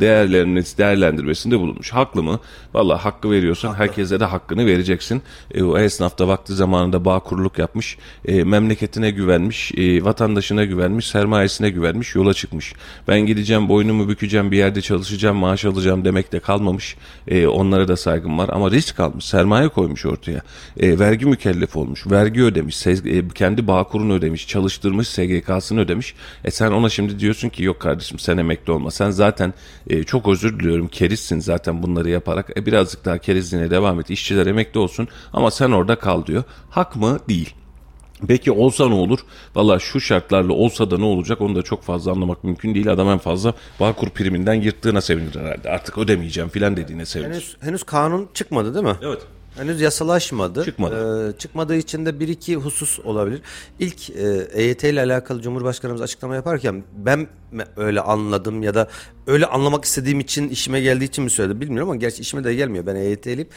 değerlendirmesi, değerlendirmesinde bulunmuş. Haklı mı? Valla hakkı veriyorsan herkese de hakkını vereceksin. E, o esnaf da vakti zamanında bağ kuruluk yapmış. E, memleketine güvenmiş, e, vatandaşına güvenmiş, sermayesine güvenmiş, yola çıkmış. Ben gideceğim, boynumu bükeceğim, bir yerde çalışacağım, maaş alacağım demek de kalmamış. E, onlara da saygım var ama risk almış, sermaye koymuş ortaya. E, vergi mükellef olmuş, vergi ödemiş, e, kendi bağ kurunu ödemiş, çalıştırmış, SGK'sını ödemiş. E sen ona şimdi diyorsun ki yok kardeşim sen emekli olma. Sen zaten e, çok özür diliyorum kerizsin zaten bunları yaparak. E, birazcık daha kerizliğine devam et. İşçiler emekli olsun ama sen orada kal diyor. Hak mı? Değil. Peki olsa ne olur? Valla şu şartlarla olsa da ne olacak onu da çok fazla anlamak mümkün değil. Adam en fazla Bağkur priminden yırttığına sevinir herhalde. Artık ödemeyeceğim filan dediğine sevinir. Henüz, henüz kanun çıkmadı değil mi? Evet. Henüz yasalaşmadı. Çıkmadı. Ee, çıkmadığı için de bir iki husus olabilir. İlk e, EYT ile alakalı Cumhurbaşkanımız açıklama yaparken ben öyle anladım ya da öyle anlamak istediğim için işime geldiği için mi söyledi bilmiyorum ama gerçi işime de gelmiyor. Ben EYT'liyim.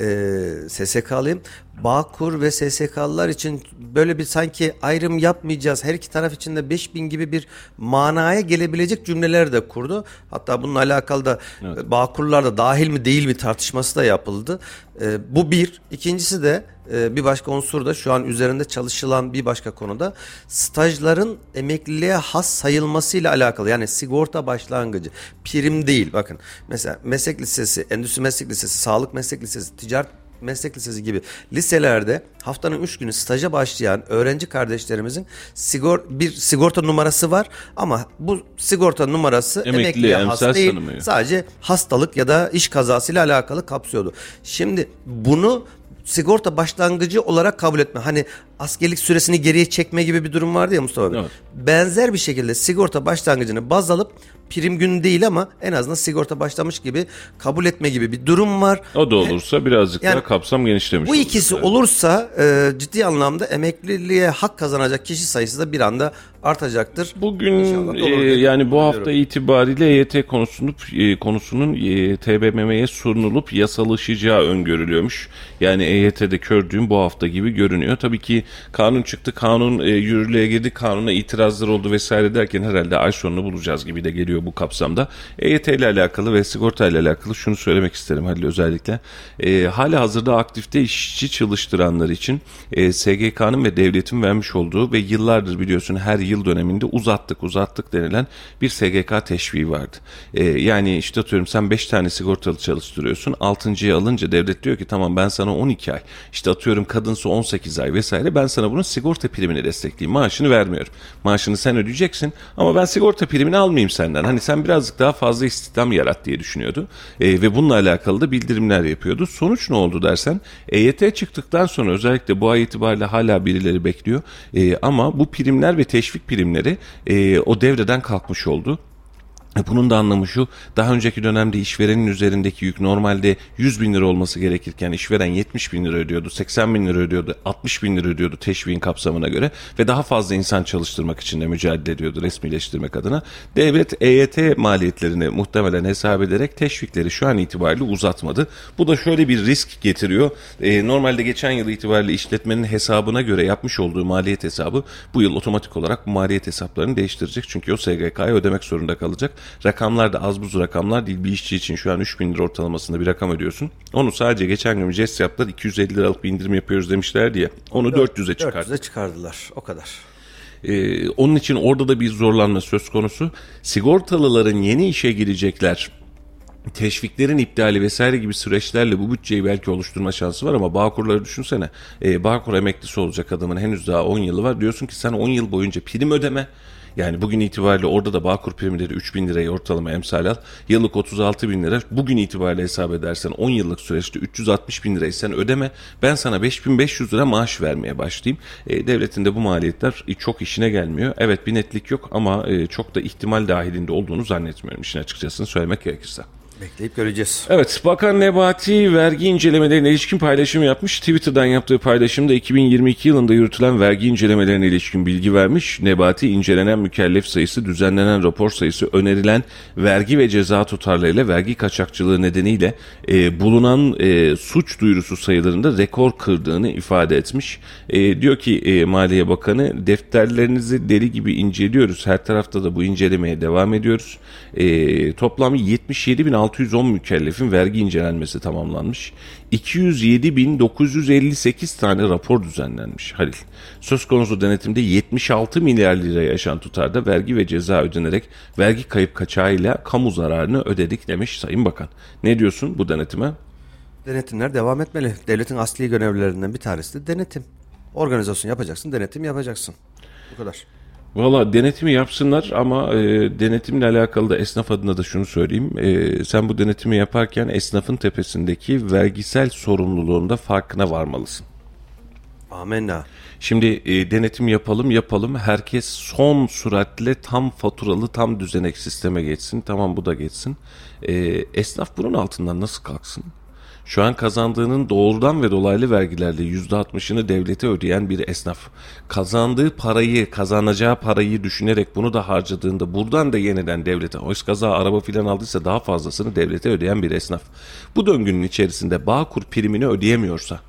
E, SSK'lıyım. Bağkur ve SSK'lılar için böyle bir sanki ayrım yapmayacağız. Her iki taraf için de 5000 gibi bir manaya gelebilecek cümleler de kurdu. Hatta bununla alakalı da e, Bağkurlar da dahil mi değil mi tartışması da yapıldı. E, bu bir. İkincisi de e, bir başka unsur da şu an üzerinde çalışılan bir başka konuda stajların emekliliğe has sayılmasıyla alakalı. Yani sigorta başlangıcı prim değil bakın. Mesela meslek lisesi, endüstri meslek lisesi, sağlık meslek lisesi, ticaret meslek lisesi gibi liselerde haftanın 3 günü staja başlayan öğrenci kardeşlerimizin sigor bir sigorta numarası var ama bu sigorta numarası Emekli, emekliye has değil. tanımıyor. Sadece hastalık ya da iş kazasıyla alakalı kapsıyordu. Şimdi bunu sigorta başlangıcı olarak kabul etme. Hani askerlik süresini geriye çekme gibi bir durum vardı ya Mustafa Bey. Evet. Benzer bir şekilde sigorta başlangıcını baz alıp prim günü değil ama en azından sigorta başlamış gibi kabul etme gibi bir durum var. O da olursa birazcık Yani daha kapsam genişlemiş Bu olacak. ikisi Evet. olursa e, ciddi anlamda emekliliğe hak kazanacak kişi sayısı da bir anda artacaktır. Bugün e, olur yani bu hafta itibariyle EYT konusunu e, konusunun e, TBMM'ye sunulup yasalaşacağı öngörülüyormuş. Yani EYT'de kördüğüm bu hafta gibi görünüyor. Tabii ki kanun çıktı, kanun e, yürürlüğe girdi, kanuna itirazlar oldu vesaire derken herhalde ay sonunu bulacağız gibi de geliyor bu kapsamda. EYT ile alakalı ve sigorta ile alakalı şunu söylemek isterim Halil özellikle. E, hala hazırda aktifte işçi çalıştıranlar için e, SGK'nın ve devletin vermiş olduğu ve yıllardır biliyorsun her yıl döneminde uzattık uzattık denilen bir SGK teşviği vardı. E, yani işte atıyorum sen 5 tane sigortalı çalıştırıyorsun 6.yı alınca devlet diyor ki tamam ben sana 12 ay işte atıyorum kadınsa 18 ay vesaire ben sana bunun sigorta primini destekleyeyim maaşını vermiyorum. Maaşını sen ödeyeceksin ama ben sigorta primini almayayım senden. Hani sen birazcık daha fazla istihdam yarat diye düşünüyordu. E, ve bununla alakalı da bildirimler yapıyordu. Sonuç ne oldu dersen EYT çıktıktan sonra özellikle bu ay itibariyle hala birileri bekliyor. E, ama bu primler ve teşvik primleri e, o devreden kalkmış oldu. Bunun da anlamı şu, daha önceki dönemde işverenin üzerindeki yük normalde 100 bin lira olması gerekirken işveren 70 bin lira ödüyordu, 80 bin lira ödüyordu, 60 bin lira ödüyordu teşviğin kapsamına göre ve daha fazla insan çalıştırmak için de mücadele ediyordu resmileştirmek adına. Devlet EYT maliyetlerini muhtemelen hesap ederek teşvikleri şu an itibariyle uzatmadı. Bu da şöyle bir risk getiriyor. E, normalde geçen yıl itibariyle işletmenin hesabına göre yapmış olduğu maliyet hesabı bu yıl otomatik olarak bu maliyet hesaplarını değiştirecek. Çünkü o SGK'ya ödemek zorunda kalacak. Rakamlar da az buz rakamlar değil. Bir işçi için şu an 3000 lira ortalamasında bir rakam ödüyorsun. Onu sadece geçen gün jest yaptılar. 250 liralık bir indirim yapıyoruz demişler diye. Onu 400'e çıkarttı. 400'e çıkardılar. O kadar. Ee, onun için orada da bir zorlanma söz konusu. Sigortalıların yeni işe girecekler teşviklerin iptali vesaire gibi süreçlerle bu bütçeyi belki oluşturma şansı var ama Bağkurları düşünsene. Ee, Bağkur emeklisi olacak adamın henüz daha 10 yılı var. Diyorsun ki sen 10 yıl boyunca prim ödeme. Yani bugün itibariyle orada da Bağkur primleri 3 bin liraya ortalama emsal al. Yıllık 36 bin lira. Bugün itibariyle hesap edersen 10 yıllık süreçte 360 bin lirayı sen ödeme. Ben sana 5500 lira maaş vermeye başlayayım. E, devletin de bu maliyetler çok işine gelmiyor. Evet bir netlik yok ama e, çok da ihtimal dahilinde olduğunu zannetmiyorum işin açıkçası söylemek gerekirse. Bekleyip göreceğiz. Evet, Bakan Nebati vergi incelemelerine ilişkin paylaşım yapmış. Twitter'dan yaptığı paylaşımda 2022 yılında yürütülen vergi incelemelerine ilişkin bilgi vermiş. Nebati incelenen mükellef sayısı, düzenlenen rapor sayısı, önerilen vergi ve ceza tutarlarıyla vergi kaçakçılığı nedeniyle e, bulunan e, suç duyurusu sayılarında rekor kırdığını ifade etmiş. E, diyor ki e, Maliye Bakanı defterlerinizi deli gibi inceliyoruz. Her tarafta da bu incelemeye devam ediyoruz. E, toplam 77.610 mükellefin vergi incelenmesi tamamlanmış. 207.958 tane rapor düzenlenmiş Halil. Söz konusu denetimde 76 milyar liraya aşan tutarda vergi ve ceza ödenerek vergi kayıp kaçağıyla kamu zararını ödedik demiş Sayın Bakan. Ne diyorsun bu denetime? Denetimler devam etmeli. Devletin asli görevlerinden bir tanesi de denetim. Organizasyon yapacaksın, denetim yapacaksın. Bu kadar. Valla denetimi yapsınlar ama e, denetimle alakalı da esnaf adına da şunu söyleyeyim. E, sen bu denetimi yaparken esnafın tepesindeki vergisel sorumluluğunda farkına varmalısın. Amenna. Şimdi e, denetim yapalım yapalım herkes son süratle tam faturalı tam düzenek sisteme geçsin tamam bu da geçsin. E, esnaf bunun altından nasıl kalksın? Şu an kazandığının doğrudan ve dolaylı vergilerle %60'ını devlete ödeyen bir esnaf. Kazandığı parayı, kazanacağı parayı düşünerek bunu da harcadığında buradan da yeniden devlete, oysa kaza araba filan aldıysa daha fazlasını devlete ödeyen bir esnaf. Bu döngünün içerisinde Bağkur primini ödeyemiyorsa,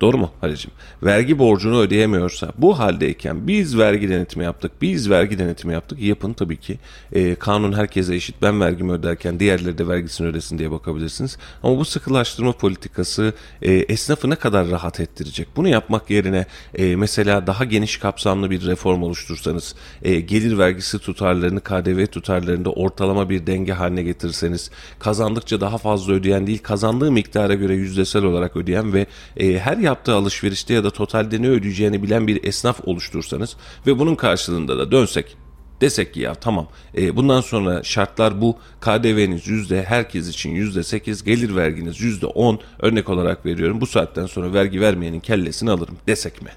Doğru mu Halicim? Vergi borcunu ödeyemiyorsa bu haldeyken biz vergi denetimi yaptık, biz vergi denetimi yaptık. Yapın tabii ki. Ee, kanun herkese eşit. Ben vergimi öderken diğerleri de vergisini ödesin diye bakabilirsiniz. Ama bu sıkılaştırma politikası e, esnafı ne kadar rahat ettirecek? Bunu yapmak yerine e, mesela daha geniş kapsamlı bir reform oluştursanız, e, gelir vergisi tutarlarını, KDV tutarlarında ortalama bir denge haline getirirseniz, kazandıkça daha fazla ödeyen değil, kazandığı miktara göre yüzdesel olarak ödeyen ve e, her yaptığı alışverişte ya da totalde ne ödeyeceğini bilen bir esnaf oluştursanız ve bunun karşılığında da dönsek desek ki ya tamam e, bundan sonra şartlar bu KDV'niz yüzde herkes için yüzde sekiz gelir verginiz yüzde on örnek olarak veriyorum bu saatten sonra vergi vermeyenin kellesini alırım desek mi?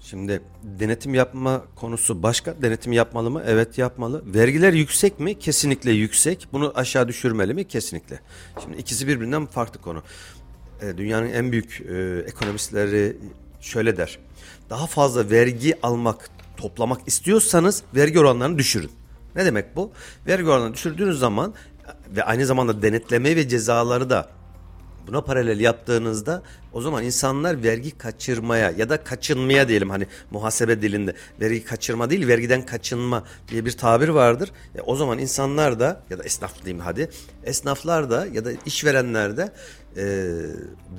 Şimdi denetim yapma konusu başka. Denetim yapmalı mı? Evet yapmalı. Vergiler yüksek mi? Kesinlikle yüksek. Bunu aşağı düşürmeli mi? Kesinlikle. Şimdi ikisi birbirinden farklı konu. E, dünyanın en büyük e, ekonomistleri şöyle der. Daha fazla vergi almak, toplamak istiyorsanız vergi oranlarını düşürün. Ne demek bu? Vergi oranını düşürdüğünüz zaman ve aynı zamanda denetleme ve cezaları da Buna paralel yaptığınızda o zaman insanlar vergi kaçırmaya ya da kaçınmaya diyelim hani muhasebe dilinde vergi kaçırma değil vergiden kaçınma diye bir tabir vardır. E, o zaman insanlar da ya da esnaf diyeyim hadi esnaflar da ya da işverenler de e,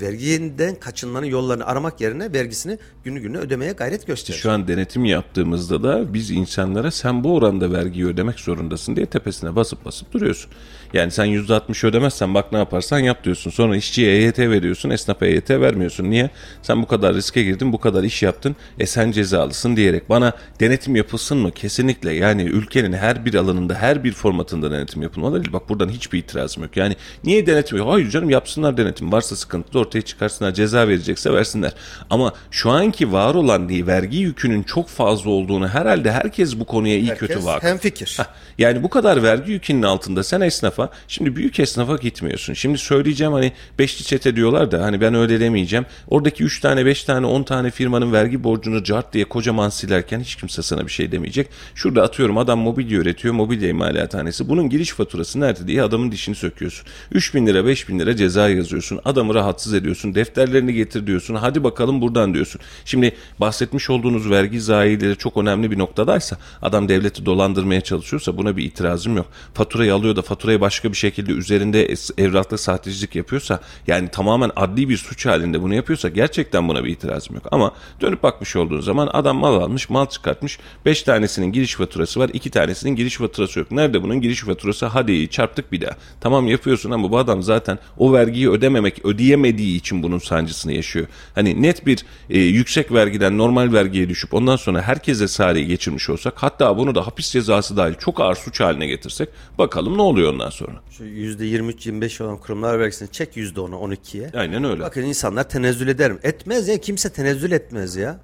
vergiden kaçınmanın yollarını aramak yerine vergisini günü gününe ödemeye gayret gösterir. Şu an denetim yaptığımızda da biz insanlara sen bu oranda vergiyi ödemek zorundasın diye tepesine basıp basıp duruyorsun. Yani sen %60 ödemezsen bak ne yaparsan yap diyorsun. Sonra işçiye EYT veriyorsun, esnafa EYT vermiyorsun. Niye? Sen bu kadar riske girdin, bu kadar iş yaptın, e sen cezalısın diyerek. Bana denetim yapılsın mı? Kesinlikle. Yani ülkenin her bir alanında, her bir formatında denetim yapılmalı. Bak buradan hiçbir itirazım yok. Yani niye denetim yok? Hayır canım yapsınlar denetim. Varsa sıkıntı da ortaya çıkarsınlar. Ceza verecekse versinler. Ama şu anki var olan diye vergi yükünün çok fazla olduğunu herhalde herkes bu konuya iyi Herkes kötü vakıf. hem fikir. Heh, yani bu kadar vergi yükünün altında sen esnafa şimdi büyük esnafa gitmiyorsun. Şimdi söyleyeceğim hani beşli çete diyorlar da hani ben öyle demeyeceğim. Oradaki 3 tane 5 tane 10 tane firmanın vergi borcunu cart diye kocaman silerken hiç kimse sana bir şey demeyecek. Şurada atıyorum adam mobilya üretiyor mobilya imalathanesi. Bunun giriş faturası nerede diye adamın dişini söküyorsun. 3 bin lira 5 bin lira ceza yazıyorsun. Adamı rahatsız ediyorsun. Defterlerini getir diyorsun. Hadi bakalım buradan diyorsun. Şimdi bahsetmiş olduğunuz vergi zayileri çok önemli bir noktadaysa adam devleti dolandırmaya çalışıyorsa buna bir itirazım yok. Faturayı alıyor da faturayı başka bir şekilde üzerinde evrakta sahtecilik yapıyorsa yani tamamen adli bir suç halinde bunu yapıyorsa gerçekten buna bir itirazım yok. Ama dönüp bakmış olduğun zaman adam mal almış mal çıkartmış 5 tanesinin giriş faturası var 2 tanesinin giriş faturası yok. Nerede bunun giriş faturası hadi çarptık bir daha. Tamam yapıyorsun ama bu adam zaten o vergiyi ödememek ödeyemediği için bunun sancısını yaşıyor. Hani net bir e, yüksek vergiden normal vergiye düşüp ondan sonra herkese sariye geçirmiş olsak hatta bunu da hapis cezası dahil çok ağır suç haline getirsek bakalım ne oluyor ondan sonra. Şu %23-25 olan kurumlar vergisini çek %10'a 12'ye. Aynen öyle. Bakın insanlar tenezzül eder mi? Etmez ya kimse tenezzül etmez ya.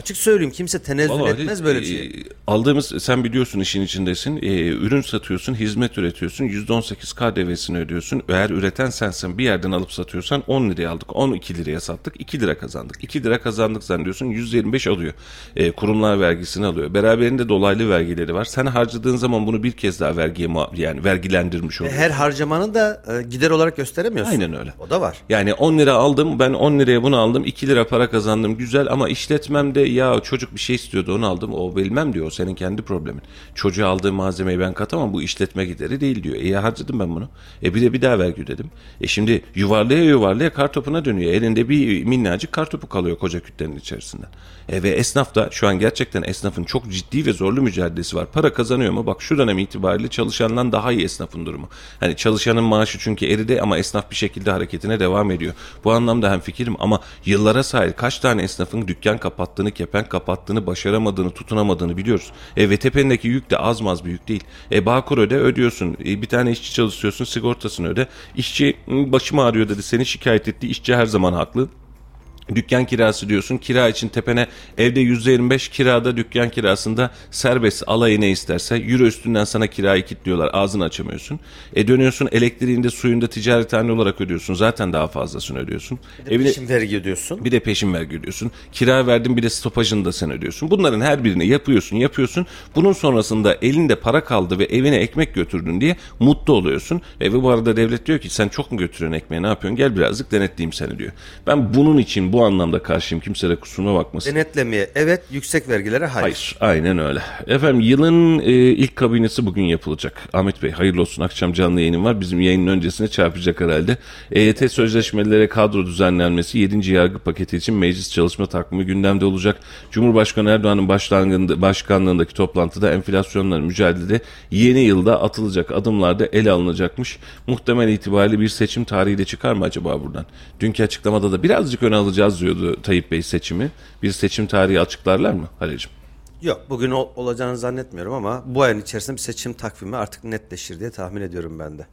Açık söyleyeyim kimse tenezzül Vallahi etmez böyle bir e, şey. Aldığımız sen biliyorsun işin içindesin. E, ürün satıyorsun, hizmet üretiyorsun. %18 KDV'sini ödüyorsun. Eğer üreten sensin bir yerden alıp satıyorsan 10 liraya aldık. 12 liraya sattık. 2 lira kazandık. 2 lira kazandık zannediyorsun. %25 alıyor. E, kurumlar vergisini alıyor. Beraberinde dolaylı vergileri var. Sen harcadığın zaman bunu bir kez daha vergiye yani vergilendirmiş oluyor. Her harcamanı da e, gider olarak gösteremiyorsun. Aynen öyle. O da var. Yani 10 lira aldım ben 10 liraya bunu aldım 2 lira para kazandım güzel ama işletmemde ya çocuk bir şey istiyordu onu aldım o bilmem diyor o senin kendi problemin. Çocuğa aldığım malzemeyi ben katamam bu işletme gideri değil diyor. E harcadım ben bunu. E bir de bir daha vergi ödedim. E şimdi yuvarlaya yuvarlaya kar topuna dönüyor. Elinde bir minnacık kar topu kalıyor koca kütlenin içerisinde. E ve esnaf da şu an gerçekten esnafın çok ciddi ve zorlu mücadelesi var. Para kazanıyor mu? Bak şu dönem itibariyle çalışandan daha iyi esnafın durumu. Hani çalışanın maaşı çünkü eridi ama esnaf bir şekilde hareketine devam ediyor. Bu anlamda hem fikrim ama yıllara sahip kaç tane esnafın dükkan kapattığını, kepenk kapattığını, başaramadığını, tutunamadığını biliyoruz. E ve tependeki yük de az maz bir yük değil. E Bağkur öde ödüyorsun. E, bir tane işçi çalışıyorsun sigortasını öde. İşçi "Hı, başım ağrıyor dedi seni şikayet etti. İşçi her zaman haklı. Dükkan kirası diyorsun. Kira için tepene evde %25 kirada dükkan kirasında serbest alayı ne isterse euro üstünden sana kirayı kilitliyorlar. Ağzını açamıyorsun. E dönüyorsun elektriğinde suyunda ticarethane olarak ödüyorsun. Zaten daha fazlasını ödüyorsun. Evine, Peşin vergi ödüyorsun. bir de peşin vergi ödüyorsun. Kira verdin bir de stopajını da sen ödüyorsun. Bunların her birini yapıyorsun yapıyorsun. Bunun sonrasında elinde para kaldı ve evine ekmek götürdün diye mutlu oluyorsun. E ve bu arada devlet diyor ki sen çok mu götürüyorsun ekmeği ne yapıyorsun gel birazcık denetleyeyim seni diyor. Ben bunun için bu anlamda karşıyım kimse de kusuruma bakmasın. Denetlemeye evet, yüksek vergilere hayır. Hayır, aynen öyle. Efendim yılın e, ilk kabinesi bugün yapılacak. Ahmet Bey hayırlı olsun. Akşam canlı yayınım var. Bizim yayının öncesine çarpacak herhalde. EYT sözleşmelere kadro düzenlenmesi 7. yargı paketi için meclis çalışma takvimi gündemde olacak. Cumhurbaşkanı Erdoğan'ın başlangında, başkanlığındaki toplantıda enflasyonla mücadelede yeni yılda atılacak adımlarda ele alınacakmış. Muhtemel itibariyle bir seçim tarihi de çıkar mı acaba buradan? Dünkü açıklamada da birazcık öne alacağız diyordu Tayyip Bey seçimi. Bir seçim tarihi açıklarlar mı Halil'ciğim? Yok bugün ol- olacağını zannetmiyorum ama bu ayın içerisinde bir seçim takvimi artık netleşir diye tahmin ediyorum ben de.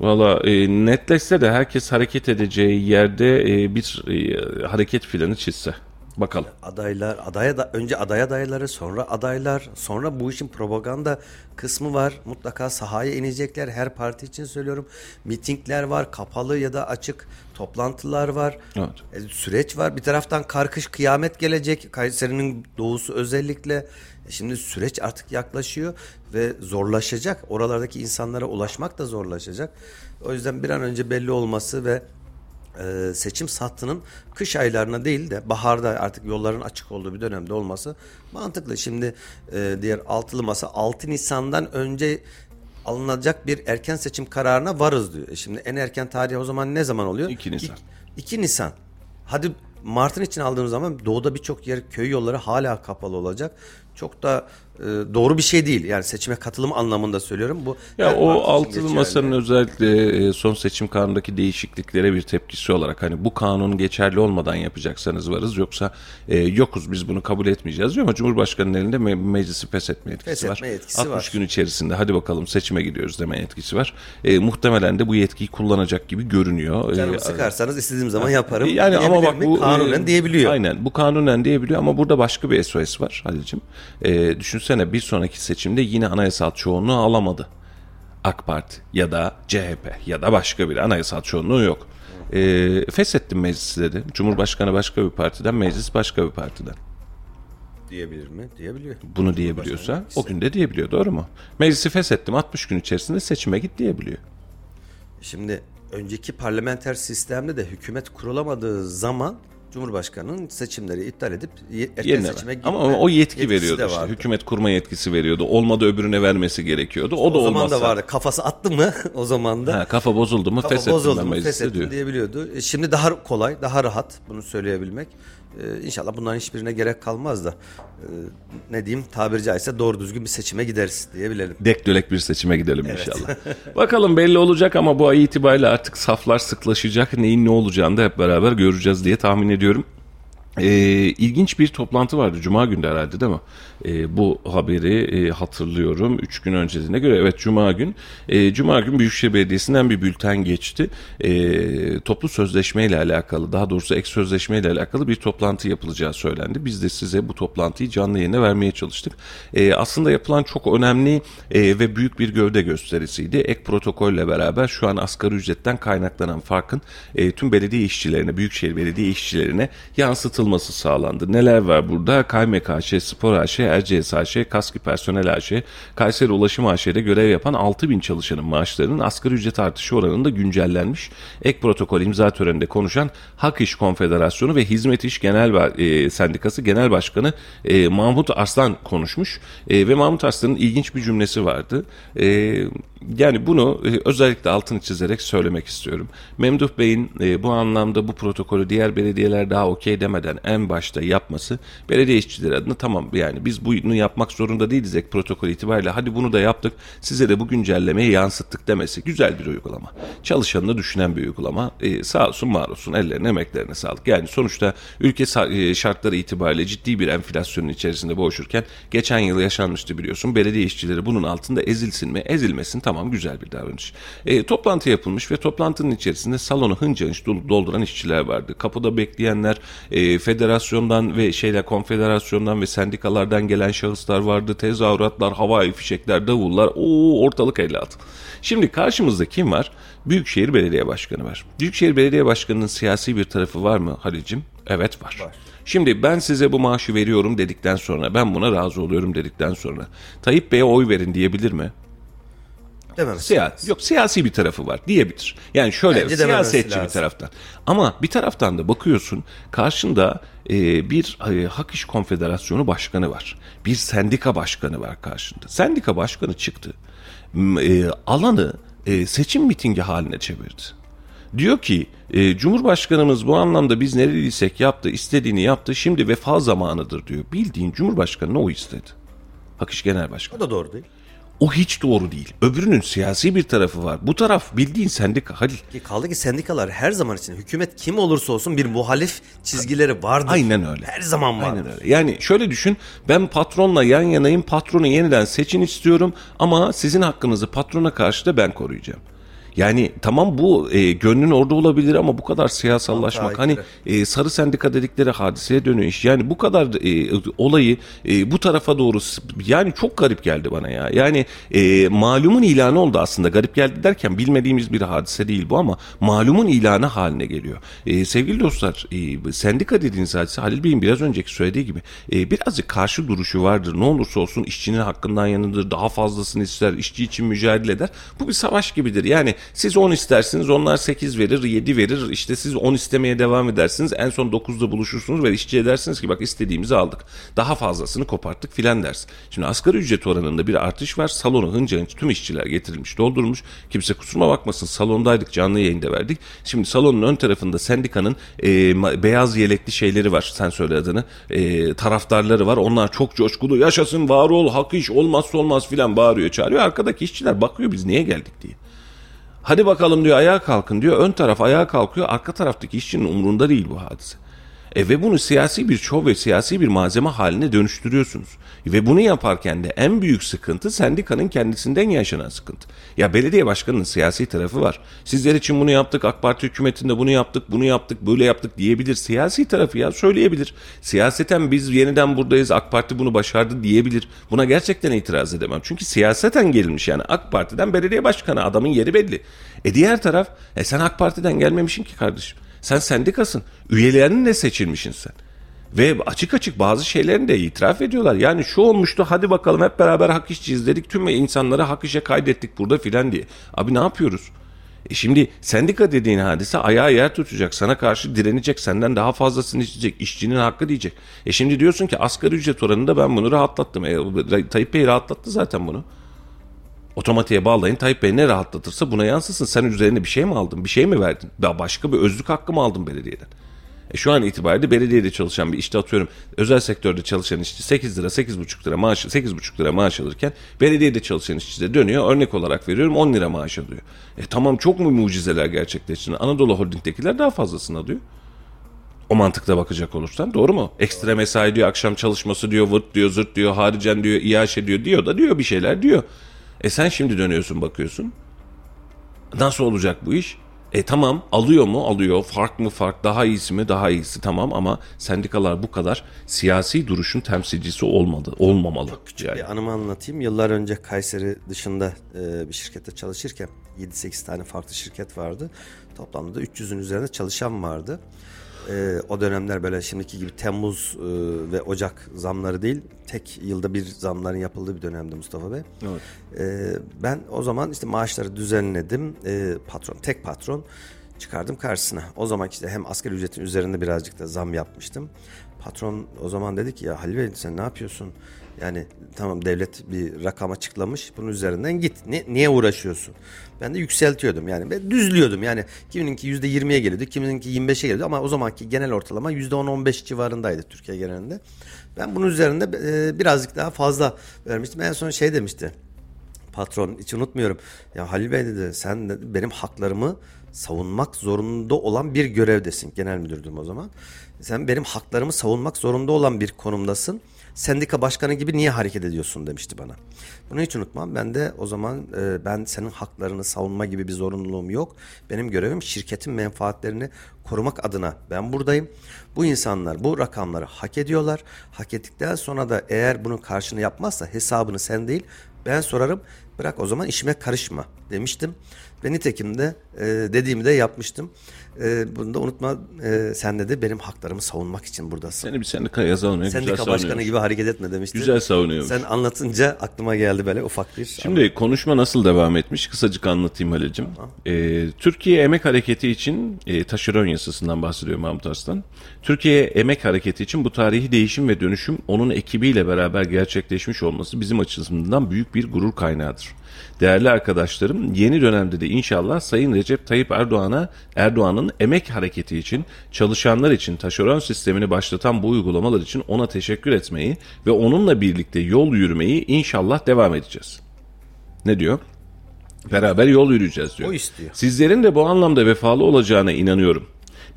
Valla e, netleşse de herkes hareket edeceği yerde e, bir e, hareket planı çizse. Bakalım. Adaylar, adaya da önce aday adayları, sonra adaylar, sonra bu işin propaganda kısmı var. Mutlaka sahaya inecekler. Her parti için söylüyorum. Mitingler var, kapalı ya da açık toplantılar var. Evet. E, süreç var. Bir taraftan karkış kıyamet gelecek. Kayseri'nin doğusu özellikle. E, Şimdi süreç artık yaklaşıyor ve zorlaşacak. Oralardaki insanlara ulaşmak da zorlaşacak. O yüzden bir an önce belli olması ve e, seçim sattının kış aylarına değil de baharda artık yolların açık olduğu bir dönemde olması mantıklı. Şimdi e, diğer altılı masa 6 Nisan'dan önce alınacak bir erken seçim kararına varız diyor. E şimdi en erken tarih o zaman ne zaman oluyor? 2 Nisan. 2 Nisan. Hadi Mart'ın için aldığımız zaman doğuda birçok yer köy yolları hala kapalı olacak. Çok da doğru bir şey değil. Yani seçime katılım anlamında söylüyorum. Bu Ya her o altılı masanın özellikle e, son seçim kanundaki değişikliklere bir tepkisi olarak hani bu kanun geçerli olmadan yapacaksanız varız yoksa e, yokuz biz bunu kabul etmeyeceğiz diyor ama Cumhurbaşkanı'nın elinde me- meclisi feshetme yetkisi Feshetme var. yetkisi 60 var. gün içerisinde hadi bakalım seçime gidiyoruz deme yetkisi var. E, muhtemelen de bu yetkiyi kullanacak gibi görünüyor. Canımı E, sıkarsanız istediğim zaman yaparım. Yani ama bak mi? bu kanunen e, diyebiliyor. Aynen bu kanunen diyebiliyor ama burada başka bir SOS var Halil'cim. E, düşünsene bir sonraki seçimde yine anayasal çoğunluğu alamadı. AK Parti ya da CHP ya da başka bir anayasal çoğunluğu yok. E, feshettim meclisi dedi. Cumhurbaşkanı başka bir partiden, meclis başka bir partiden. Diyebilir mi? Diyebiliyor. Bunu diyebiliyorsa o gün de diyebiliyor doğru mu? Meclisi feshettim 60 gün içerisinde seçime git diyebiliyor. Şimdi önceki parlamenter sistemde de hükümet kurulamadığı zaman Cumhurbaşkanı'nın seçimleri iptal edip erken Yerine seçime gitme Ama o yetki veriyordu işte. Hükümet kurma yetkisi veriyordu. Olmadı öbürüne vermesi gerekiyordu. O da O zaman olmazsa. da vardı. Kafası attı mı o zaman da Ha, kafa bozuldu mu kafa feshettim bozuldu mu feshettim diyor. diyebiliyordu. E, Şimdi daha kolay, daha rahat bunu söyleyebilmek. Ee, inşallah bunların hiçbirine gerek kalmaz da e, ne diyeyim tabiri caizse doğru düzgün bir seçime gideriz diyebilelim. Dek dölek bir seçime gidelim inşallah. Bakalım belli olacak ama bu ay itibariyle artık saflar sıklaşacak. Neyin ne olacağını da hep beraber göreceğiz diye tahmin ediyorum. Ee, ilginç bir toplantı vardı. Cuma günü de herhalde değil mi? Ee, bu haberi e, hatırlıyorum. Üç gün öncesine göre. Evet Cuma gün. Ee, Cuma gün Büyükşehir Belediyesi'nden bir bülten geçti. Ee, toplu sözleşme ile alakalı daha doğrusu ek sözleşme ile alakalı bir toplantı yapılacağı söylendi. Biz de size bu toplantıyı canlı yayına vermeye çalıştık. Ee, aslında yapılan çok önemli e, ve büyük bir gövde gösterisiydi. Ek protokolle beraber şu an asgari ücretten kaynaklanan farkın e, tüm belediye işçilerine, Büyükşehir Belediye işçilerine yansıtılması sağlandı. Neler var burada? KMK AŞ, Spor AŞ, Erciyes AŞ, Kaski Personel AŞ, Kayseri Ulaşım AŞ'de görev yapan 6 bin çalışanın maaşlarının asgari ücret artışı oranında güncellenmiş. Ek protokol imza töreninde konuşan Hak İş Konfederasyonu ve Hizmet İş Genel e, Sendikası Genel Başkanı e, Mahmut Arslan konuşmuş. E, ve Mahmut Arslan'ın ilginç bir cümlesi vardı. E, yani bunu e, özellikle altını çizerek söylemek istiyorum. Memduh Bey'in e, bu anlamda bu protokolü diğer belediyeler daha okey demeden en başta yapması belediye işçileri adına tamam yani biz bunu yapmak zorunda değiliz ek protokol itibariyle hadi bunu da yaptık size de bu güncellemeyi yansıttık demesi güzel bir uygulama. Çalışanını düşünen bir uygulama. E, sağ olsun var olsun ellerine emeklerine sağlık. Yani sonuçta ülke e, şartları itibariyle ciddi bir enflasyonun içerisinde boğuşurken geçen yıl yaşanmıştı biliyorsun. Belediye işçileri bunun altında ezilsin mi? Ezilmesin tamam güzel bir davranış. E, toplantı yapılmış ve toplantının içerisinde salonu hınca hınç dol- dolduran işçiler vardı. Kapıda bekleyenler e, federasyondan ve şeyler konfederasyondan ve sendikalardan gelen şahıslar vardı. Tezahüratlar, havai fişekler, davullar. Oo ortalık 56. Şimdi karşımızda kim var? Büyükşehir Belediye Başkanı var. Büyükşehir Belediye Başkanı'nın siyasi bir tarafı var mı Halil'cim? Evet var. Şimdi ben size bu maaşı veriyorum dedikten sonra, ben buna razı oluyorum dedikten sonra Tayyip Bey'e oy verin diyebilir mi? Dememesi. Siyasi, yok siyasi bir tarafı var diyebilir. Yani şöyle Bence siyasetçi bir lazım. taraftan. Ama bir taraftan da bakıyorsun karşında e, bir e, Hak İş Konfederasyonu başkanı var. Bir sendika başkanı var karşında. Sendika başkanı çıktı. E, alanı e, seçim mitingi haline çevirdi. Diyor ki e, Cumhurbaşkanımız bu anlamda biz nereliysek yaptı, istediğini yaptı. Şimdi vefa zamanıdır diyor. Bildiğin Cumhurbaşkanı o istedi. Hak İş Genel Başkanı. O da doğru değil. O hiç doğru değil. Öbürünün siyasi bir tarafı var. Bu taraf bildiğin sendika Halil. Ki kaldı ki sendikalar her zaman için hükümet kim olursa olsun bir muhalif çizgileri vardır. Aynen öyle. Her zaman var. Aynen öyle. Yani şöyle düşün. Ben patronla yan yanayım. Patronu yeniden seçin istiyorum. Ama sizin hakkınızı patrona karşı da ben koruyacağım. Yani tamam bu e, gönlün orada olabilir ama bu kadar siyasallaşmak hani e, sarı sendika dedikleri hadiseye dönüyor iş. Yani bu kadar e, olayı e, bu tarafa doğru yani çok garip geldi bana ya. Yani e, malumun ilanı oldu aslında. Garip geldi derken bilmediğimiz bir hadise değil bu ama malumun ilanı haline geliyor. E, sevgili dostlar e, sendika dediğiniz hadise Halil Bey'in biraz önceki söylediği gibi e, birazcık karşı duruşu vardır. Ne olursa olsun işçinin hakkından yanıdır. Daha fazlasını ister. işçi için mücadele eder. Bu bir savaş gibidir. Yani siz 10 istersiniz onlar 8 verir 7 verir. İşte siz 10 istemeye devam edersiniz. En son 9'da buluşursunuz ve işçiye dersiniz ki bak istediğimizi aldık. Daha fazlasını koparttık filan dersin. Şimdi asgari ücret oranında bir artış var. Salonu hınca hınç tüm işçiler getirilmiş doldurmuş. Kimse kusuruma bakmasın salondaydık canlı yayında verdik. Şimdi salonun ön tarafında sendikanın e, beyaz yelekli şeyleri var. Sen söyle adını. E, taraftarları var. Onlar çok coşkulu. Yaşasın var ol hak iş olmazsa olmaz filan bağırıyor çağırıyor. Arkadaki işçiler bakıyor biz niye geldik diye. Hadi bakalım diyor ayağa kalkın diyor. Ön taraf ayağa kalkıyor. Arka taraftaki işçinin umurunda değil bu hadise. E ve bunu siyasi bir şov ve siyasi bir malzeme haline dönüştürüyorsunuz. Ve bunu yaparken de en büyük sıkıntı sendikanın kendisinden yaşanan sıkıntı. Ya belediye başkanının siyasi tarafı var. Sizler için bunu yaptık, AK Parti hükümetinde bunu yaptık, bunu yaptık, böyle yaptık diyebilir. Siyasi tarafı ya söyleyebilir. Siyaseten biz yeniden buradayız, AK Parti bunu başardı diyebilir. Buna gerçekten itiraz edemem. Çünkü siyaseten gelmiş yani AK Parti'den belediye başkanı adamın yeri belli. E diğer taraf, e sen AK Parti'den gelmemişsin ki kardeşim. Sen sendikasın. Üyelerinle seçilmişsin sen. Ve açık açık bazı şeylerini de itiraf ediyorlar. Yani şu olmuştu hadi bakalım hep beraber hak işçiyiz dedik. Tüm insanları hak işe kaydettik burada filan diye. Abi ne yapıyoruz? E şimdi sendika dediğin hadise ayağı yer tutacak. Sana karşı direnecek. Senden daha fazlasını isteyecek. işçinin hakkı diyecek. E şimdi diyorsun ki asgari ücret oranında ben bunu rahatlattım. E, Tayyip Bey rahatlattı zaten bunu. Otomatiğe bağlayın Tayyip Bey ne rahatlatırsa buna yansısın. Sen üzerine bir şey mi aldın? Bir şey mi verdin? Daha başka bir özlük hakkı mı aldın belediyeden? E şu an itibariyle belediyede çalışan bir işte atıyorum özel sektörde çalışan işçi 8 lira 8,5 lira maaş 8,5 lira maaş alırken belediyede çalışan işçi de dönüyor örnek olarak veriyorum 10 lira maaş alıyor. E tamam çok mu mucizeler gerçekleşti? Anadolu Holding'dekiler daha fazlasını alıyor. O mantıkta bakacak olursan doğru mu? Ekstra mesai diyor, akşam çalışması diyor, vırt diyor, zırt diyor, haricen diyor, iaşe diyor, diyor da diyor bir şeyler diyor. E sen şimdi dönüyorsun bakıyorsun. Nasıl olacak bu iş? E tamam alıyor mu? Alıyor. Fark mı fark? Daha iyisi mi? Daha iyisi tamam ama sendikalar bu kadar siyasi duruşun temsilcisi olmadı. Olmamalı. Yani. Bir anımı anlatayım. Yıllar önce Kayseri dışında e, bir şirkette çalışırken 7-8 tane farklı şirket vardı. Toplamda da 300'ün üzerinde çalışan vardı. E, o dönemler böyle şimdiki gibi Temmuz e, ve Ocak zamları değil, tek yılda bir zamların yapıldığı bir dönemdi Mustafa Bey. Evet. E, ben o zaman işte maaşları düzenledim. E, patron, tek patron çıkardım karşısına. O zaman işte hem asgari ücretin üzerinde birazcık da zam yapmıştım. Patron o zaman dedi ki ya Halil Bey sen ne yapıyorsun? Yani tamam devlet bir rakam açıklamış. Bunun üzerinden git. Ne, niye uğraşıyorsun? Ben de yükseltiyordum yani. Ben düzlüyordum yani. Kimininki %20'ye geliyordu. Kimininki 25'e geliyordu. Ama o zamanki genel ortalama %10-15 civarındaydı Türkiye genelinde. Ben bunun üzerinde e, birazcık daha fazla vermiştim. En son şey demişti patron hiç unutmuyorum. Ya Halil Bey dedi sen dedi, benim haklarımı savunmak zorunda olan bir görevdesin. Genel müdürdüm o zaman. Sen benim haklarımı savunmak zorunda olan bir konumdasın. Sendika başkanı gibi niye hareket ediyorsun demişti bana. Bunu hiç unutmam. Ben de o zaman e, ben senin haklarını savunma gibi bir zorunluluğum yok. Benim görevim şirketin menfaatlerini korumak adına ben buradayım. Bu insanlar bu rakamları hak ediyorlar. Hak ettikten sonra da eğer bunun karşını yapmazsa hesabını sen değil ben sorarım bırak o zaman işime karışma demiştim. Ve nitekim de e, dediğimi de yapmıştım. E, bunu da unutma e, sen de benim haklarımı savunmak için buradasın. Seni bir sendikaya yazalım. ya, Güzel Sendika başkanı savunuyormuş. gibi hareket etme demişti. Güzel savunuyormuş. Sen anlatınca aklıma geldi böyle ufak bir. Şimdi konuşma nasıl devam etmiş? Kısacık anlatayım Halil'cim. Ee, Türkiye Emek Hareketi için e, taşeron yasasından bahsediyor Mahmut Arslan. Türkiye Emek Hareketi için bu tarihi değişim ve dönüşüm onun ekibiyle beraber gerçekleşmiş olması bizim açımızdan büyük bir gurur kaynağıdır. Değerli arkadaşlarım, yeni dönemde de inşallah Sayın Recep Tayyip Erdoğan'a Erdoğan'ın emek hareketi için, çalışanlar için taşeron sistemini başlatan bu uygulamalar için ona teşekkür etmeyi ve onunla birlikte yol yürümeyi inşallah devam edeceğiz. Ne diyor? Beraber yol yürüyeceğiz diyor. O istiyor. Sizlerin de bu anlamda vefalı olacağına inanıyorum.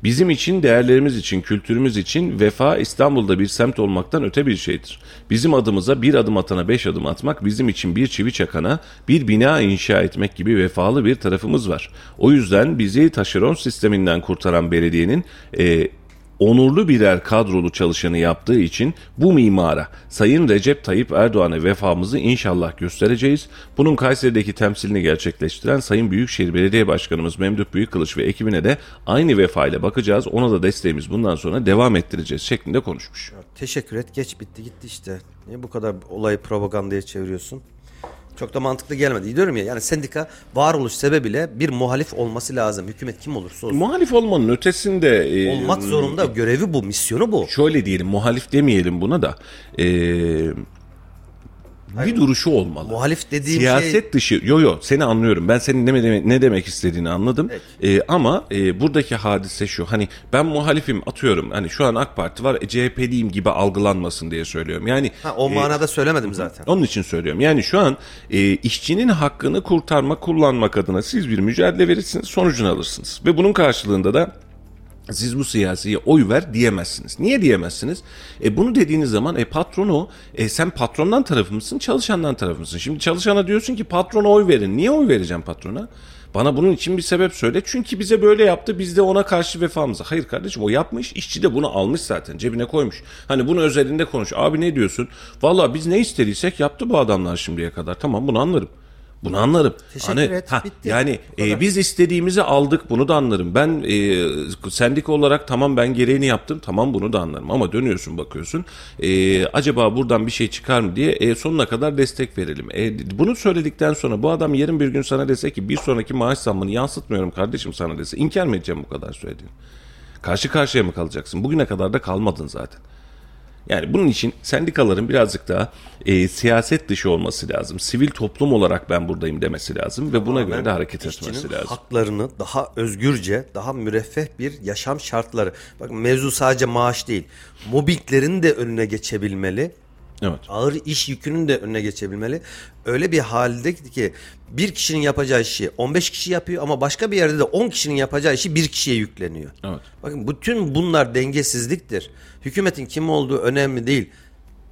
Bizim için, değerlerimiz için, kültürümüz için vefa İstanbul'da bir semt olmaktan öte bir şeydir. Bizim adımıza bir adım atana beş adım atmak, bizim için bir çivi çakana bir bina inşa etmek gibi vefalı bir tarafımız var. O yüzden bizi taşeron sisteminden kurtaran belediyenin e, onurlu birer kadrolu çalışanı yaptığı için bu mimara Sayın Recep Tayyip Erdoğan'a vefamızı inşallah göstereceğiz. Bunun Kayseri'deki temsilini gerçekleştiren Sayın Büyükşehir Belediye Başkanımız Memduh Büyükkılıç ve ekibine de aynı vefayla bakacağız. Ona da desteğimiz bundan sonra devam ettireceğiz şeklinde konuşmuş. Teşekkür et geç bitti gitti işte. Niye bu kadar olayı propagandaya çeviriyorsun? Çok da mantıklı gelmedi. Diyorum ya yani sendika varoluş sebebiyle bir muhalif olması lazım. Hükümet kim olursa olsun. Muhalif olmanın ötesinde... e, Olmak zorunda. Görevi bu, misyonu bu. Şöyle diyelim muhalif demeyelim buna da. E, bir duruşu olmalı. Muhalif dediğim Siyaset şey dışı, yo yo seni anlıyorum. Ben senin ne, demek, ne demek istediğini anladım. Ee, ama e, buradaki hadise şu. Hani ben muhalifim atıyorum. Hani şu an AK Parti var, e, CHP'liyim gibi algılanmasın diye söylüyorum. Yani ha, o e, manada söylemedim zaten. onun için söylüyorum. Yani şu an e, işçinin hakkını kurtarmak, kullanmak adına siz bir mücadele verirsiniz, sonucunu alırsınız. Ve bunun karşılığında da siz bu siyasiye oy ver diyemezsiniz. Niye diyemezsiniz? E bunu dediğiniz zaman e patronu e sen patrondan tarafı mısın, çalışandan tarafı mısın? Şimdi çalışana diyorsun ki patrona oy verin. Niye oy vereceğim patrona? Bana bunun için bir sebep söyle. Çünkü bize böyle yaptı. Biz de ona karşı vefamıza. Hayır kardeşim o yapmış. işçi de bunu almış zaten. Cebine koymuş. Hani bunu özelinde konuş. Abi ne diyorsun? Valla biz ne istediysek yaptı bu adamlar şimdiye kadar. Tamam bunu anlarım. Bunu anlarım. Teşekkür Hani, et, ha, bitti. Yani e, biz istediğimizi aldık bunu da anlarım. Ben e, sendika olarak tamam ben gereğini yaptım tamam bunu da anlarım. Ama dönüyorsun bakıyorsun e, acaba buradan bir şey çıkar mı diye e, sonuna kadar destek verelim. E, bunu söyledikten sonra bu adam yarın bir gün sana dese ki bir sonraki maaş zammını yansıtmıyorum kardeşim sana dese inkar mı edeceğim bu kadar söylediğini? Karşı karşıya mı kalacaksın? Bugüne kadar da kalmadın zaten. Yani bunun için sendikaların birazcık daha e, siyaset dışı olması lazım. Sivil toplum olarak ben buradayım demesi lazım ve buna göre de hareket etmesi lazım. haklarını daha özgürce, daha müreffeh bir yaşam şartları. Bakın mevzu sadece maaş değil. Mobbinglerin de önüne geçebilmeli. Evet. Ağır iş yükünün de önüne geçebilmeli. Öyle bir halde ki bir kişinin yapacağı işi 15 kişi yapıyor ama başka bir yerde de 10 kişinin yapacağı işi bir kişiye yükleniyor. Evet. Bakın bütün bunlar dengesizliktir. Hükümetin kim olduğu önemli değil.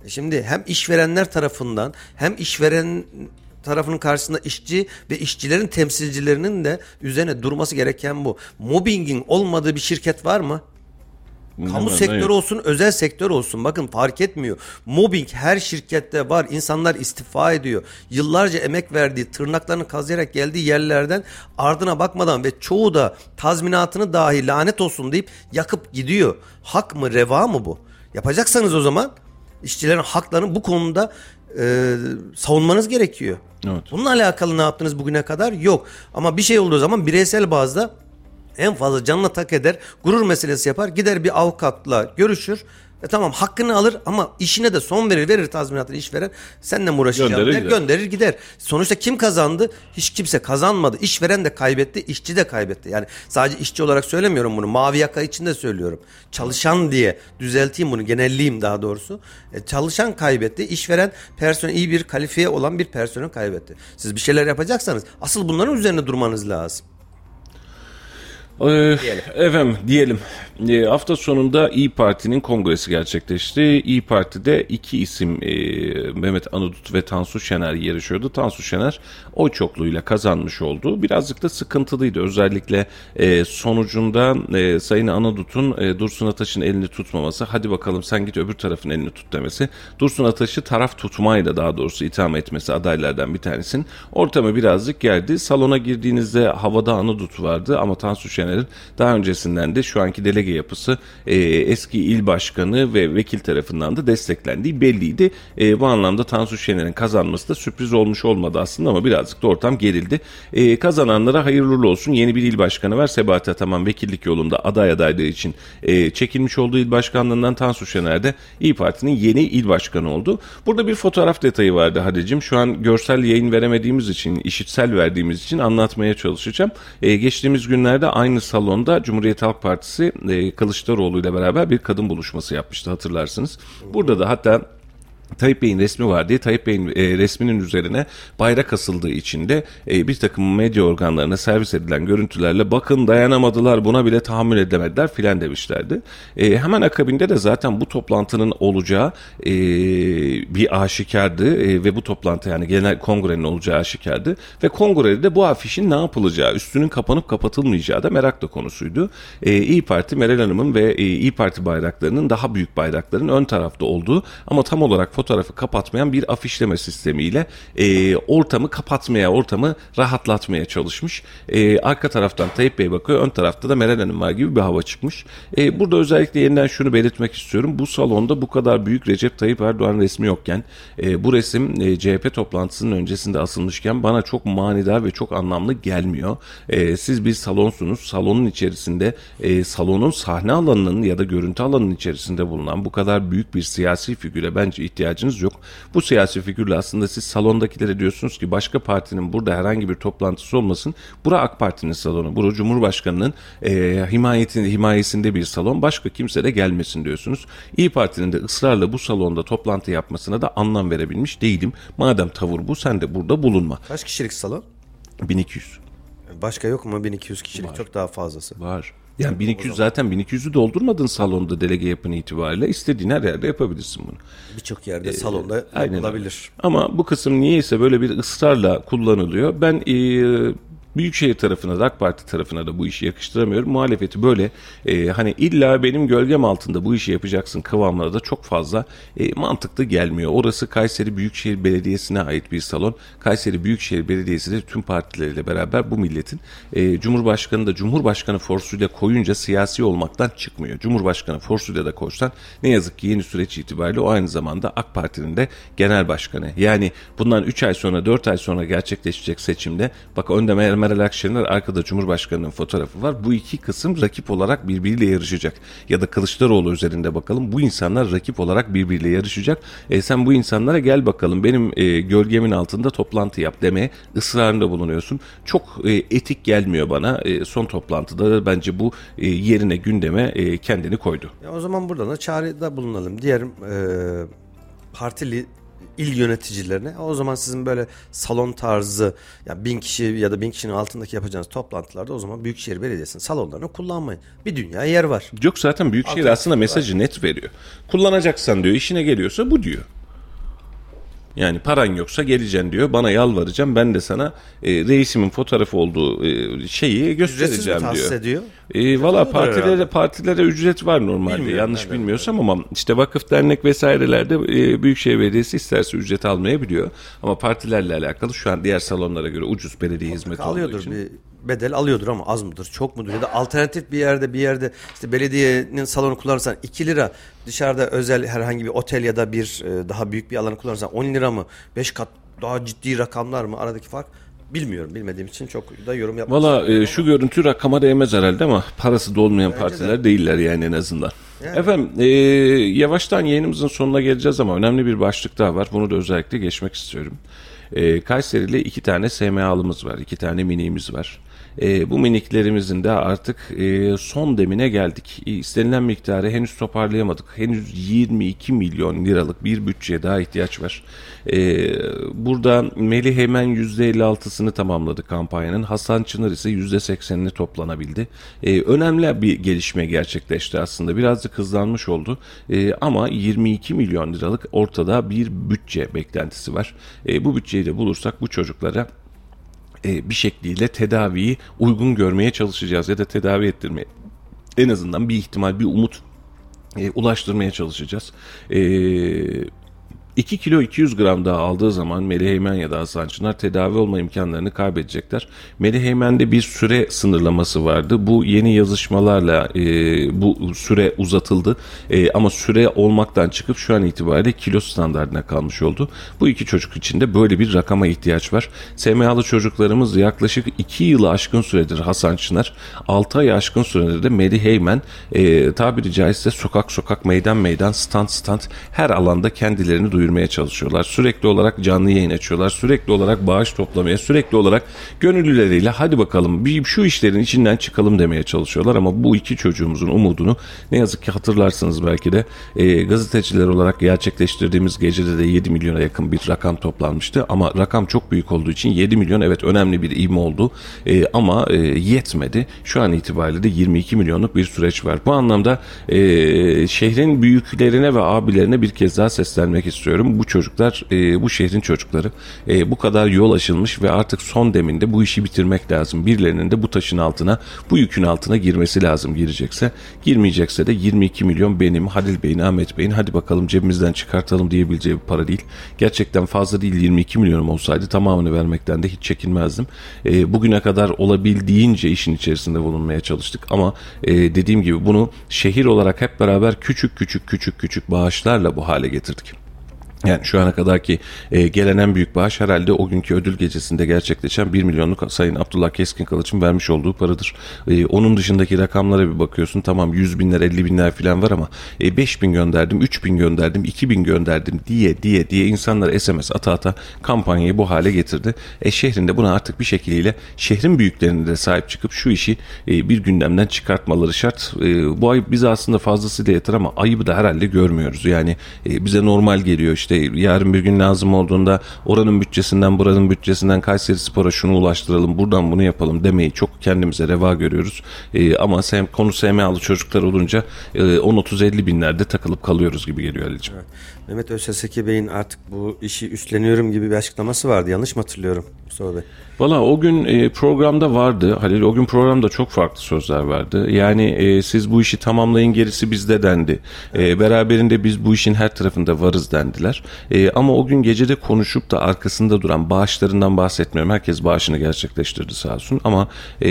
E Şimdi hem işverenler tarafından hem işveren tarafının karşısında işçi ve işçilerin temsilcilerinin de üzerine durması gereken bu. Mobbingin olmadığı bir şirket var mı? Kamu sektörü evet. olsun, özel sektör olsun. Bakın fark etmiyor. Mobbing her şirkette var. İnsanlar istifa ediyor. Yıllarca emek verdiği, tırnaklarını kazıyarak geldiği yerlerden ardına bakmadan ve çoğu da tazminatını dahi lanet olsun deyip yakıp gidiyor. Hak mı, reva mı bu? Yapacaksanız o zaman işçilerin haklarını bu konuda e, savunmanız gerekiyor. Evet. Bununla alakalı ne yaptınız bugüne kadar? Yok. Ama bir şey olduğu zaman bireysel bazda en fazla canına tak eder, gurur meselesi yapar, gider bir avukatla görüşür. E tamam hakkını alır ama işine de son verir, verir tazminatını işveren. Seninle mi uğraşacağım Gönderir der, gider. gönderir gider. Sonuçta kim kazandı? Hiç kimse kazanmadı. İşveren de kaybetti, işçi de kaybetti. Yani sadece işçi olarak söylemiyorum bunu. Mavi yaka için de söylüyorum. Çalışan diye düzelteyim bunu, genelleyeyim daha doğrusu. E, çalışan kaybetti, işveren personel iyi bir kalifiye olan bir personel kaybetti. Siz bir şeyler yapacaksanız asıl bunların üzerine durmanız lazım. Ee, efendim diyelim Ee, hafta sonunda İyi Parti'nin kongresi gerçekleşti. İyi Parti'de iki isim e, Mehmet Anadut ve Tansu Şener yarışıyordu. Tansu Şener oy çokluğuyla kazanmış oldu. Birazcık da sıkıntılıydı. Özellikle e, sonucunda e, Sayın Anadut'un e, Dursun Ataş'ın elini tutmaması hadi bakalım sen git öbür tarafın elini tut demesi. Dursun Ataş'ı taraf tutmayla daha doğrusu itham etmesi adaylardan bir tanesinin ortamı birazcık gerdi. Salona girdiğinizde havada Anadut vardı ama Tansu Şener'in daha öncesinden de şu anki delege yapısı e, eski il başkanı ve vekil tarafından da desteklendiği belliydi. E, bu anlamda Tansu Şener'in kazanması da sürpriz olmuş olmadı aslında ama birazcık da ortam gerildi. E, kazananlara hayırlı olsun. Yeni bir il başkanı var. Sebahat Ataman vekillik yolunda aday adaylığı için e, çekilmiş olduğu il başkanlığından Tansu Şener de İyi Parti'nin yeni il başkanı oldu. Burada bir fotoğraf detayı vardı Hadicim. Şu an görsel yayın veremediğimiz için, işitsel verdiğimiz için anlatmaya çalışacağım. E, geçtiğimiz günlerde aynı salonda Cumhuriyet Halk Partisi e, Kılıçdaroğlu ile beraber bir kadın buluşması yapmıştı hatırlarsınız. Burada da hatta Tayyip Bey'in resmi var diye Tayyip Bey'in e, resminin üzerine bayrak asıldığı için de e, bir takım medya organlarına servis edilen görüntülerle bakın dayanamadılar buna bile tahammül edemediler filan demişlerdi. E, hemen akabinde de zaten bu toplantının olacağı e, bir aşikardı e, ve bu toplantı yani genel kongrenin olacağı aşikardı ve kongrede de bu afişin ne yapılacağı üstünün kapanıp kapatılmayacağı da merak da konusuydu. E, İyi Parti Meral Hanım'ın ve e, İyi Parti bayraklarının daha büyük bayrakların ön tarafta olduğu ama tam olarak fotoğrafı kapatmayan bir afişleme sistemiyle e, ortamı kapatmaya, ortamı rahatlatmaya çalışmış. E, arka taraftan Tayyip Bey bakıyor, ön tarafta da Meral Hanım var gibi bir hava çıkmış. E, burada özellikle yeniden şunu belirtmek istiyorum. Bu salonda bu kadar büyük Recep Tayyip Erdoğan resmi yokken, e, bu resim e, CHP toplantısının öncesinde asılmışken bana çok manidar ve çok anlamlı gelmiyor. E, siz bir salonsunuz. Salonun içerisinde, e, salonun sahne alanının ya da görüntü alanının içerisinde bulunan bu kadar büyük bir siyasi figüre bence ihtiyacınız yok. Bu siyasi figürle aslında siz salondakilere diyorsunuz ki başka partinin burada herhangi bir toplantısı olmasın. Bura AK Parti'nin salonu. Bura Cumhurbaşkanı'nın e, himayetinde, himayesinde bir salon. Başka kimse de gelmesin diyorsunuz. İyi Parti'nin de ısrarla bu salonda toplantı yapmasına da anlam verebilmiş değilim. Madem tavır bu sen de burada bulunma. Kaç kişilik salon? 1200 Başka yok mu 1200 kişilik çok daha fazlası. var. Yani 1200 zaten 1200'ü doldurmadın salonda delege yapın itibariyle istediğin her yerde yapabilirsin bunu. Birçok yerde salonda Ee, Aynen öyle. yapılabilir. Ama bu kısım niyeyse böyle bir ısrarla kullanılıyor. Ben e, Büyükşehir tarafına da AK Parti tarafına da bu işi yakıştıramıyorum. Muhalefeti böyle e, hani illa benim gölgem altında bu işi yapacaksın kıvamına da çok fazla e, mantıklı gelmiyor. Orası Kayseri Büyükşehir Belediyesi'ne ait bir salon. Kayseri Büyükşehir Belediyesi de tüm partileriyle beraber bu milletin e, Cumhurbaşkanı da Cumhurbaşkanı forsuyla koyunca siyasi olmaktan çıkmıyor. Cumhurbaşkanı forsuyla da koysan ne yazık ki yeni süreç itibariyle o aynı zamanda AK Parti'nin de genel başkanı. Yani bundan 3 ay sonra 4 ay sonra gerçekleşecek seçimde bak önde Mer- Meral Akşener arkada Cumhurbaşkanı'nın fotoğrafı var. Bu iki kısım rakip olarak birbiriyle yarışacak. Ya da Kılıçdaroğlu üzerinde bakalım. Bu insanlar rakip olarak birbiriyle yarışacak. E sen bu insanlara gel bakalım benim e, gölgemin altında toplantı yap demeye ısrarında bulunuyorsun. Çok e, etik gelmiyor bana. E, son toplantıda da bence bu e, yerine gündeme e, kendini koydu. Ya o zaman buradan da çağrıda bulunalım. Diğer e, partili il yöneticilerine o zaman sizin böyle salon tarzı ya bin kişi ya da bin kişinin altındaki yapacağınız toplantılarda o zaman Büyükşehir Belediyesi'nin salonlarını kullanmayın. Bir dünya yer var. Yok zaten Büyükşehir Alternatif aslında mesajı net veriyor. Kullanacaksan diyor işine geliyorsa bu diyor. Yani paran yoksa geleceksin diyor. Bana yalvaracağım. Ben de sana e, reisimin fotoğrafı olduğu e, şeyi Ücretsiz mi göstereceğim tahsis diyor. ediyor? E, Valla partilere herhalde. partilere ücret var normalde. Bilmiyorum, Yanlış evet, bilmiyorsam ama işte vakıf dernek vesairelerde e, Büyükşehir Belediyesi isterse ücret almayabiliyor. Ama partilerle alakalı şu an diğer salonlara göre ucuz belediye hizmeti olduğu alıyordur için. bir bedel alıyordur ama az mıdır çok mudur ya da alternatif bir yerde bir yerde işte belediyenin salonu kullanırsan 2 lira dışarıda özel herhangi bir otel ya da bir e, daha büyük bir alanı kullanırsan 10 lira mı 5 kat daha ciddi rakamlar mı aradaki fark bilmiyorum bilmediğim için çok da yorum yapmak Valla e, şu görüntü rakama değmez herhalde ama parası da olmayan partiler değiller yani en azından. Efendim e, yavaştan yayınımızın sonuna geleceğiz ama önemli bir başlık daha var. Bunu da özellikle geçmek istiyorum. E, Kayseri'li iki tane SMA'lımız var. iki tane miniğimiz var. E, bu miniklerimizin de artık e, son demine geldik. E, istenilen miktarı henüz toparlayamadık. Henüz 22 milyon liralık bir bütçeye daha ihtiyaç var. E, burada Melih hemen %56'sını tamamladı kampanyanın. Hasan Çınar ise %80'ini toplanabildi. E, önemli bir gelişme gerçekleşti aslında. Birazcık hızlanmış oldu. E, ama 22 milyon liralık ortada bir bütçe beklentisi var. E, bu bütçeyi de bulursak bu çocuklara e, bir şekliyle tedaviyi uygun görmeye çalışacağız ya da tedavi ettirmeye en azından bir ihtimal bir umut e, ulaştırmaya çalışacağız. E, 2 kilo 200 gram daha aldığı zaman Melih Eymen ya da Hasan Çınar tedavi olma imkanlarını kaybedecekler. Melih Eymen'de bir süre sınırlaması vardı. Bu yeni yazışmalarla e, bu süre uzatıldı. E, ama süre olmaktan çıkıp şu an itibariyle kilo standartına kalmış oldu. Bu iki çocuk için de böyle bir rakama ihtiyaç var. SMA'lı çocuklarımız yaklaşık 2 yılı aşkın süredir Hasan Çınar. 6 ay aşkın süredir de Melih Eymen e, tabiri caizse sokak sokak meydan meydan stand stand her alanda kendilerini duyurmaya çalışıyorlar. Sürekli olarak canlı yayın açıyorlar. Sürekli olarak bağış toplamaya, sürekli olarak gönüllüleriyle hadi bakalım bir şu işlerin içinden çıkalım demeye çalışıyorlar ama bu iki çocuğumuzun umudunu ne yazık ki hatırlarsınız belki de e, gazeteciler olarak gerçekleştirdiğimiz gecede de 7 milyona yakın bir rakam toplanmıştı ama rakam çok büyük olduğu için 7 milyon evet önemli bir ivme oldu E, ama e, yetmedi. Şu an itibariyle de 22 milyonluk bir süreç var. Bu anlamda e, şehrin büyüklerine ve abilerine bir kez daha seslenmek istiyorum. Bu çocuklar e, bu şehrin çocukları E, bu kadar yol aşılmış ve artık son deminde bu işi bitirmek lazım. Birilerinin de bu taşın altına bu yükün altına girmesi lazım girecekse. Girmeyecekse de 22 milyon benim Halil Bey'in Ahmet Bey'in hadi bakalım cebimizden çıkartalım diyebileceği bir para değil. Gerçekten fazla değil 22 milyonum olsaydı tamamını vermekten de hiç çekinmezdim. E, bugüne kadar olabildiğince işin içerisinde bulunmaya çalıştık ama e, dediğim gibi bunu şehir olarak hep beraber küçük küçük küçük küçük bağışlarla bu hale getirdik. Yani şu ana kadarki e, gelen en büyük bağış herhalde o günkü ödül gecesinde gerçekleşen 1 milyonluk Sayın Abdullah Keskin Kılıç'ın vermiş olduğu paradır. E, onun dışındaki rakamlara bir bakıyorsun tamam 100 binler 50 binler falan var ama e, 5 bin gönderdim 3 bin gönderdim 2 bin gönderdim diye diye diye insanlar SMS ata ata kampanyayı bu hale getirdi. E, şehrinde buna artık bir şekliyle şehrin büyüklerine de sahip çıkıp şu işi e, bir gündemden çıkartmaları şart. E, bu ayıp bize aslında fazlasıyla yeter ama ayıbı da herhalde görmüyoruz. Yani e, bize normal geliyor işte yarın bir gün lazım olduğunda oranın bütçesinden buranın bütçesinden Kayseri Spor'a şunu ulaştıralım buradan bunu yapalım demeyi çok kendimize reva görüyoruz. E, ama sem, konu SMA'lı çocuklar olunca e, 10-30-50 binlerde takılıp kalıyoruz gibi geliyor Ali'ciğim. Mehmet Özseseki Bey'in artık bu işi üstleniyorum gibi bir açıklaması vardı. Yanlış mı hatırlıyorum Mustafa Bey? Valla o gün e, programda vardı Halil o gün programda çok farklı sözler vardı. Yani e, siz bu işi tamamlayın gerisi bizde dendi. E, beraberinde biz bu işin her tarafında varız dendiler. E, ama o gün gecede konuşup da arkasında duran bağışlarından bahsetmiyorum. Herkes bağışını gerçekleştirdi sağ olsun. Ama e,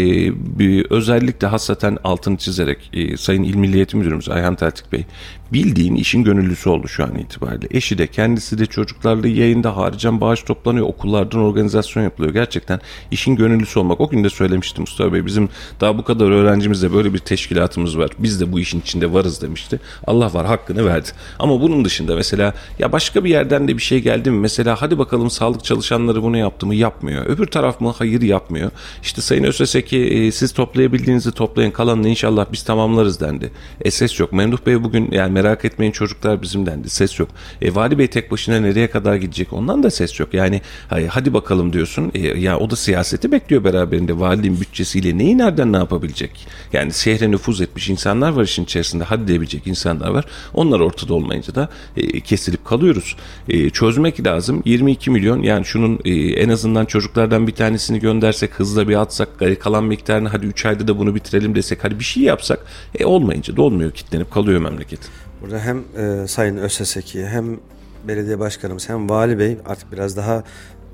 bir, özellikle hassaten altını çizerek e, Sayın İl Milli Eğitim Müdürümüz Ayhan Teltik Bey bildiğin işin gönüllüsü oldu şu an itibariyle. Eşi de kendisi de çocuklarla yayında haricen bağış toplanıyor. Okullardan organizasyon yapılıyor. Gerçekten işin gönüllüsü olmak. O gün de söylemiştim Mustafa Bey. Bizim daha bu kadar öğrencimizde böyle bir teşkilatımız var. Biz de bu işin içinde varız demişti. Allah var hakkını verdi. Ama bunun dışında mesela ya başka bir yerden de bir şey geldi mi? Mesela hadi bakalım sağlık çalışanları bunu yaptı mı? Yapmıyor. Öbür taraf mı? Hayır yapmıyor. İşte Sayın Özeseki e, siz toplayabildiğinizi toplayın kalanını inşallah biz tamamlarız dendi. E ses yok. Memduh Bey bugün yani merak etmeyin çocuklar bizim dendi. Ses yok. E, Vali Bey tek başına nereye kadar gidecek? Ondan da ses yok. Yani hadi bakalım diyorsun. E, ya o da siyaseti bekliyor beraberinde. Valiliğin bütçesiyle neyi nereden ne yapabilecek? Yani şehre nüfuz etmiş insanlar var işin içerisinde. Hadi diyebilecek insanlar var. Onlar ortada olmayınca da e, kesilip kalıyoruz. E, çözmek lazım. 22 milyon yani şunun e, en azından çocuklardan bir tanesini göndersek hızla bir atsak kalan miktarını hadi 3 ayda da bunu bitirelim desek hadi bir şey yapsak e, olmayınca da olmuyor kitlenip kalıyor memleket. Burada hem e, Sayın Öseseki hem belediye başkanımız hem vali bey artık biraz daha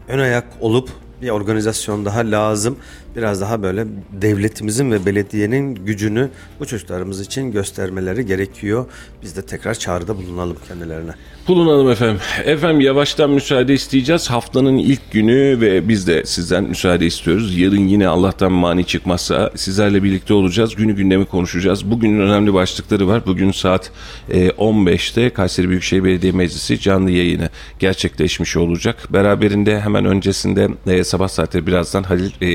ön ayak olup bir organizasyon daha lazım. Biraz daha böyle devletimizin ve belediyenin gücünü bu çocuklarımız için göstermeleri gerekiyor. Biz de tekrar çağrıda bulunalım kendilerine. Bulunalım efendim. Efendim yavaştan müsaade isteyeceğiz. Haftanın ilk günü ve biz de sizden müsaade istiyoruz. Yarın yine Allah'tan mani çıkmazsa sizlerle birlikte olacağız. Günü gündemi konuşacağız. Bugünün önemli başlıkları var. Bugün saat e, 15'te Kayseri Büyükşehir Belediye Meclisi canlı yayını gerçekleşmiş olacak. Beraberinde hemen öncesinde e, sabah saatleri birazdan Halil e,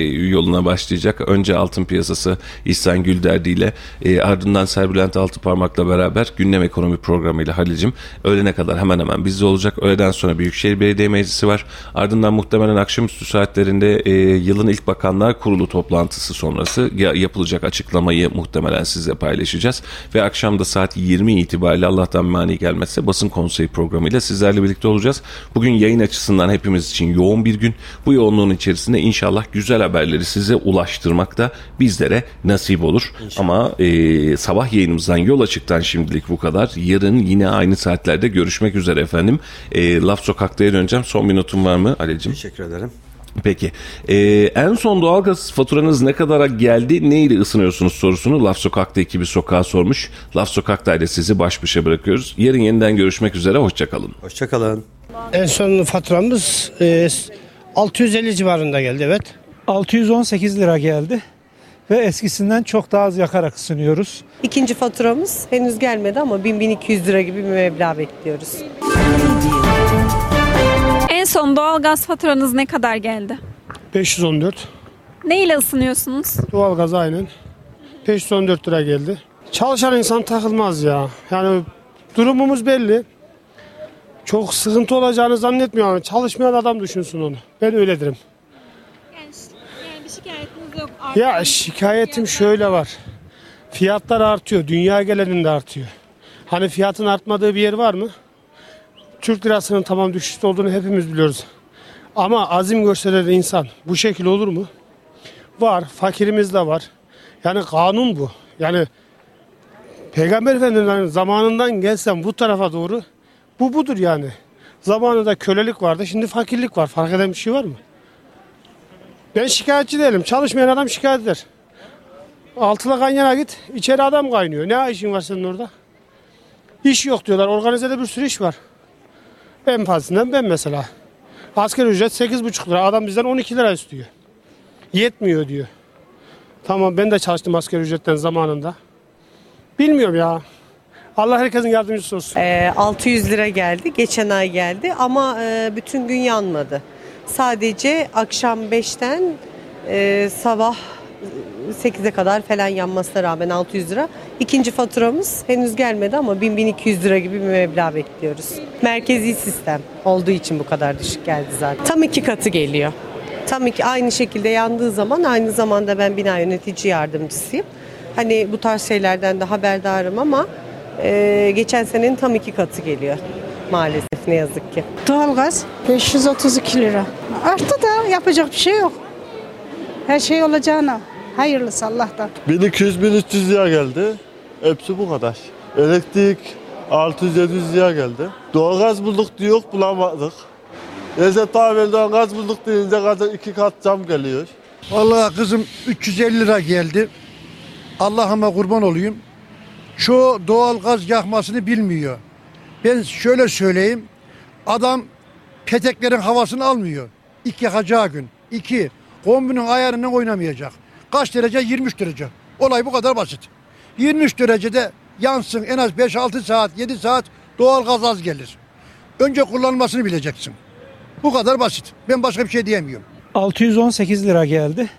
yoluna başlayacak. Önce altın piyasası İhsan Gülderdi ile e, ardından Serbülent Altıparmak'la beraber gündem ekonomi programıyla Halil'cim öğlene kadar hemen hemen bizde olacak. Öğleden sonra Büyükşehir Belediye Meclisi var. Ardından muhtemelen akşamüstü saatlerinde e, yılın ilk bakanlar kurulu toplantısı sonrası ya- yapılacak açıklamayı muhtemelen sizle paylaşacağız. Ve akşam da saat 20 itibariyle Allah'tan mani gelmezse basın konseyi programıyla sizlerle birlikte olacağız. Bugün yayın açısından hepimiz için yoğun bir gün. Bu yoğunluğun içerisinde inşallah güzel haberleri size ulaştırmak da bizlere nasip olur. Ama e, sabah yayınımızdan yol açıktan şimdilik bu kadar. Yarın yine aynı saatlerde görüşmek üzere efendim. E, Laf Sokak'ta'ya döneceğim. Son bir notun var mı Ali'cim? Teşekkür ederim. Peki. Ee, en son doğalgaz faturanız ne kadara geldi? Ne ile ısınıyorsunuz sorusunu Laf Sokak'ta ekibi sokağa sormuş. Laf Sokak'ta ile sizi baş başa bırakıyoruz. Yarın yeniden görüşmek üzere. Hoşçakalın. Hoşçakalın. En son faturamız e, 650 civarında geldi evet. 618 lira geldi ve eskisinden çok daha az yakarak ısınıyoruz. İkinci faturamız henüz gelmedi ama 1000-1200 lira gibi bir meblağ bekliyoruz. En son doğalgaz faturanız ne kadar geldi? 514. Ne ile ısınıyorsunuz? Doğalgaz aynen. 514 lira geldi. Çalışan insan takılmaz ya. Yani durumumuz belli. Çok sıkıntı olacağını zannetmiyorum çalışmayan adam düşünsün onu. Ben öyle derim. Şikayetiniz yok. Ya şikayetim şöyle var. Fiyatlar artıyor. Dünya geleninde artıyor. Hani fiyatın artmadığı bir yer var mı? Türk lirasının tamam düşüşte olduğunu hepimiz biliyoruz. Ama azim gösteren insan bu şekil olur mu? Var. Fakirimiz de var. Yani kanun bu. Yani Peygamber Efendimiz'in zamanından gelsem bu tarafa doğru bu budur yani. Zamanında kölelik vardı. Şimdi fakirlik var. Fark eden bir şey var mı? Ben şikayetçi değilim. Çalışmayan adam şikayet eder. Altıla kanyana git. içeri adam kaynıyor. Ne işin var senin orada? İş yok diyorlar. Organizede bir sürü iş var. En fazlasından ben mesela. Asgari ücret 8,5 lira. Adam bizden 12 lira istiyor. Yetmiyor diyor. Tamam ben de çalıştım asgari ücretten zamanında. Bilmiyorum ya. Allah herkesin yardımcısı olsun. Ee, 600 lira geldi. Geçen ay geldi ama e, bütün gün yanmadı. Sadece akşam 5'ten e, sabah 8'e kadar falan yanmasına rağmen 600 lira. İkinci faturamız henüz gelmedi ama 1000-1200 lira gibi bir meblağ bekliyoruz. Merkezi sistem olduğu için bu kadar düşük geldi zaten. Tam iki katı geliyor. Tam iki, aynı şekilde yandığı zaman aynı zamanda ben bina yönetici yardımcısıyım. Hani bu tarz şeylerden de haberdarım ama e, geçen senenin tam iki katı geliyor maalesef ne yazık ki. Doğalgaz 532 lira. Arttı da yapacak bir şey yok. Her şey olacağına. Hayırlısı Allah'tan. 1200-1300 lira geldi. Hepsi bu kadar. Elektrik 600-700 lira geldi. Doğalgaz bulduk diyor bulamadık. Recep Tayyip Erdoğan gaz bulduk deyince gaza iki kat zam geliyor. Vallahi kızım 350 lira geldi. Allah'ıma kurban olayım. Çoğu doğal gaz yakmasını bilmiyor. Ben şöyle söyleyeyim. Adam peteklerin havasını almıyor. İlk yakacağı gün. İki, kombinin ayarını oynamayacak. Kaç derece? 23 derece. Olay bu kadar basit. 23 derecede yansın en az 5-6 saat, 7 saat doğal gaz az gelir. Önce kullanmasını bileceksin. Bu kadar basit. Ben başka bir şey diyemiyorum. 618 lira geldi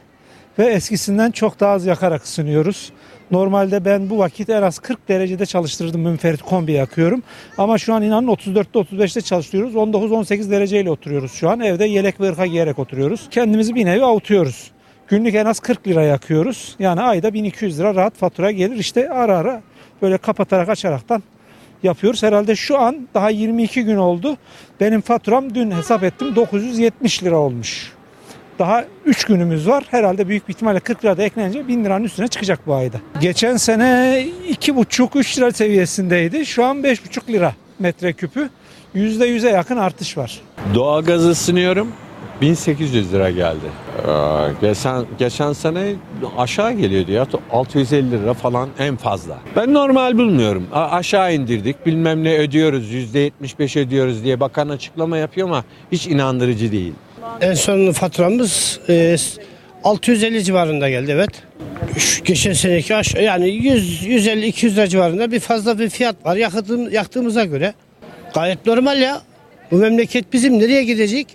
ve eskisinden çok daha az yakarak ısınıyoruz. Normalde ben bu vakit en az 40 derecede çalıştırdım münferit kombi yakıyorum. Ama şu an inanın 34'te 35'te çalışıyoruz. 19-18 dereceyle oturuyoruz şu an. Evde yelek ve ırka giyerek oturuyoruz. Kendimizi bir nevi avutuyoruz. Günlük en az 40 lira yakıyoruz. Yani ayda 1200 lira rahat fatura gelir. İşte ara ara böyle kapatarak açaraktan yapıyoruz. Herhalde şu an daha 22 gün oldu. Benim faturam dün hesap ettim 970 lira olmuş. Daha 3 günümüz var. Herhalde büyük bir ihtimalle 40 lira da eklenince 1000 liranın üstüne çıkacak bu ayda. Geçen sene 2,5-3 lira seviyesindeydi. Şu an 5,5 lira metreküpü. %100'e yakın artış var. Doğalgaz ısınıyorum. 1800 lira geldi. Ee, geçen, geçen sene aşağı geliyordu ya 650 lira falan en fazla. Ben normal bulmuyorum. A- aşağı indirdik bilmem ne ödüyoruz %75 ödüyoruz diye bakan açıklama yapıyor ama hiç inandırıcı değil. En son faturamız e, 650 civarında geldi evet. Şu geçen seneki aş yani 100 150 200 lira civarında bir fazla bir fiyat var yaktığım, yaktığımıza göre. Gayet normal ya. Bu memleket bizim nereye gidecek?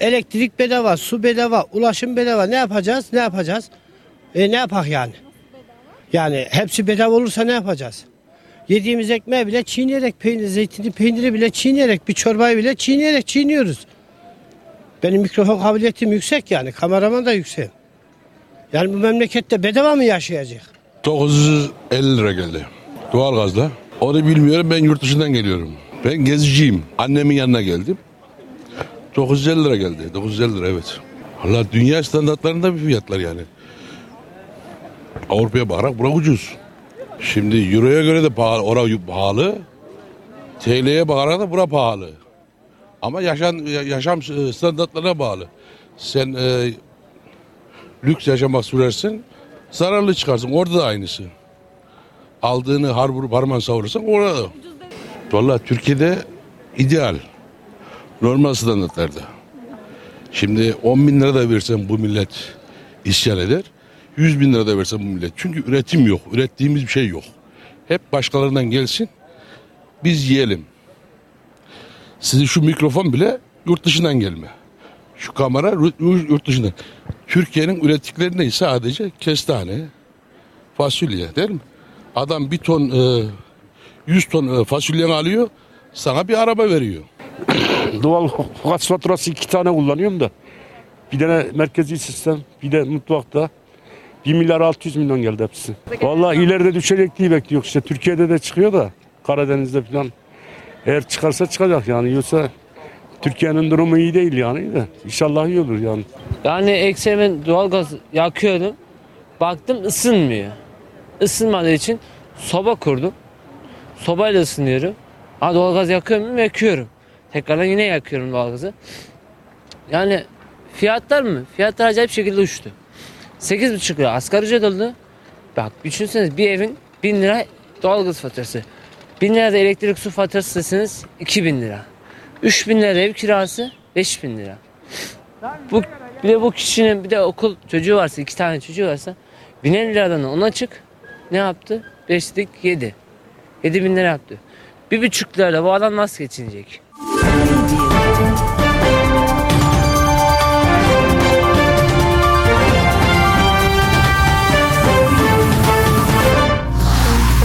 Elektrik bedava, su bedava, ulaşım bedava. Ne yapacağız? Ne yapacağız? E ne yapak yani? Yani hepsi bedava olursa ne yapacağız? Yediğimiz ekmeği bile çiğneyerek, peynir, zeytini, peyniri bile çiğneyerek, bir çorbayı bile çiğneyerek çiğniyoruz. Benim mikrofon kabiliyetim yüksek yani. Kameraman da yüksek. Yani bu memlekette bedava mı yaşayacak? 950 lira geldi. Doğalgazla. Onu bilmiyorum ben yurt dışından geliyorum. Ben geziciyim. Annemin yanına geldim. 950 lira geldi. 950 lira evet. Allah dünya standartlarında bir fiyatlar yani. Avrupa'ya bakarak bura ucuz. Şimdi Euro'ya göre de pahalı, oraya pahalı. TL'ye bakarak da bura pahalı. Ama yaşam, yaşam e, standartlarına bağlı. Sen e, lüks yaşamak sürersin, zararlı çıkarsın. Orada da aynısı. Aldığını har vurup harman savurursan orada da. Valla Türkiye'de ideal. Normal standartlarda. Şimdi 10 bin lira da versen bu millet isyan eder. 100 bin lira da versen bu millet. Çünkü üretim yok. Ürettiğimiz bir şey yok. Hep başkalarından gelsin. Biz yiyelim. Sizin şu mikrofon bile yurt dışından gelme. Şu kamera yurt- dışından. Türkiye'nin ürettikleri ne? Sadece kestane, fasulye değil mi? Adam bir ton, e, 100 ton e, fasulye alıyor, sana bir araba veriyor. Doğal gaz faturası iki tane kullanıyorum da. Bir tane merkezi sistem, bir de mutfakta. 1 milyar 600 milyon geldi hepsi. Vallahi ileride düşecek diye bekliyor işte. Türkiye'de de çıkıyor da Karadeniz'de falan. Eğer çıkarsa çıkacak yani. Yoksa Türkiye'nin durumu iyi değil yani de. İnşallah iyi olur yani. Yani ekserimen doğalgaz yakıyordum. Baktım ısınmıyor. Isınmadığı için soba kurdum. Sobayla ısınıyorum. Ha doğalgaz yakıyor muyum? Yakıyorum. Tekrardan yine yakıyorum doğalgazı. Yani fiyatlar mı? Fiyatlar acayip şekilde uçtu. 8,5 lira asgari ücret oldu. Bak düşünseniz bir evin 1000 lira doğalgaz faturası. 1000 lira da elektrik su faturası deseniz 2000 lira. 3000 lira ev kirası 5000 lira. Bu, bir de bu kişinin bir de okul çocuğu varsa iki tane çocuğu varsa 1000 liradan ona çık. Ne yaptı? Beşlik 7. 7 bin lira yaptı. Bir buçuk lirayla bu adam nasıl geçinecek?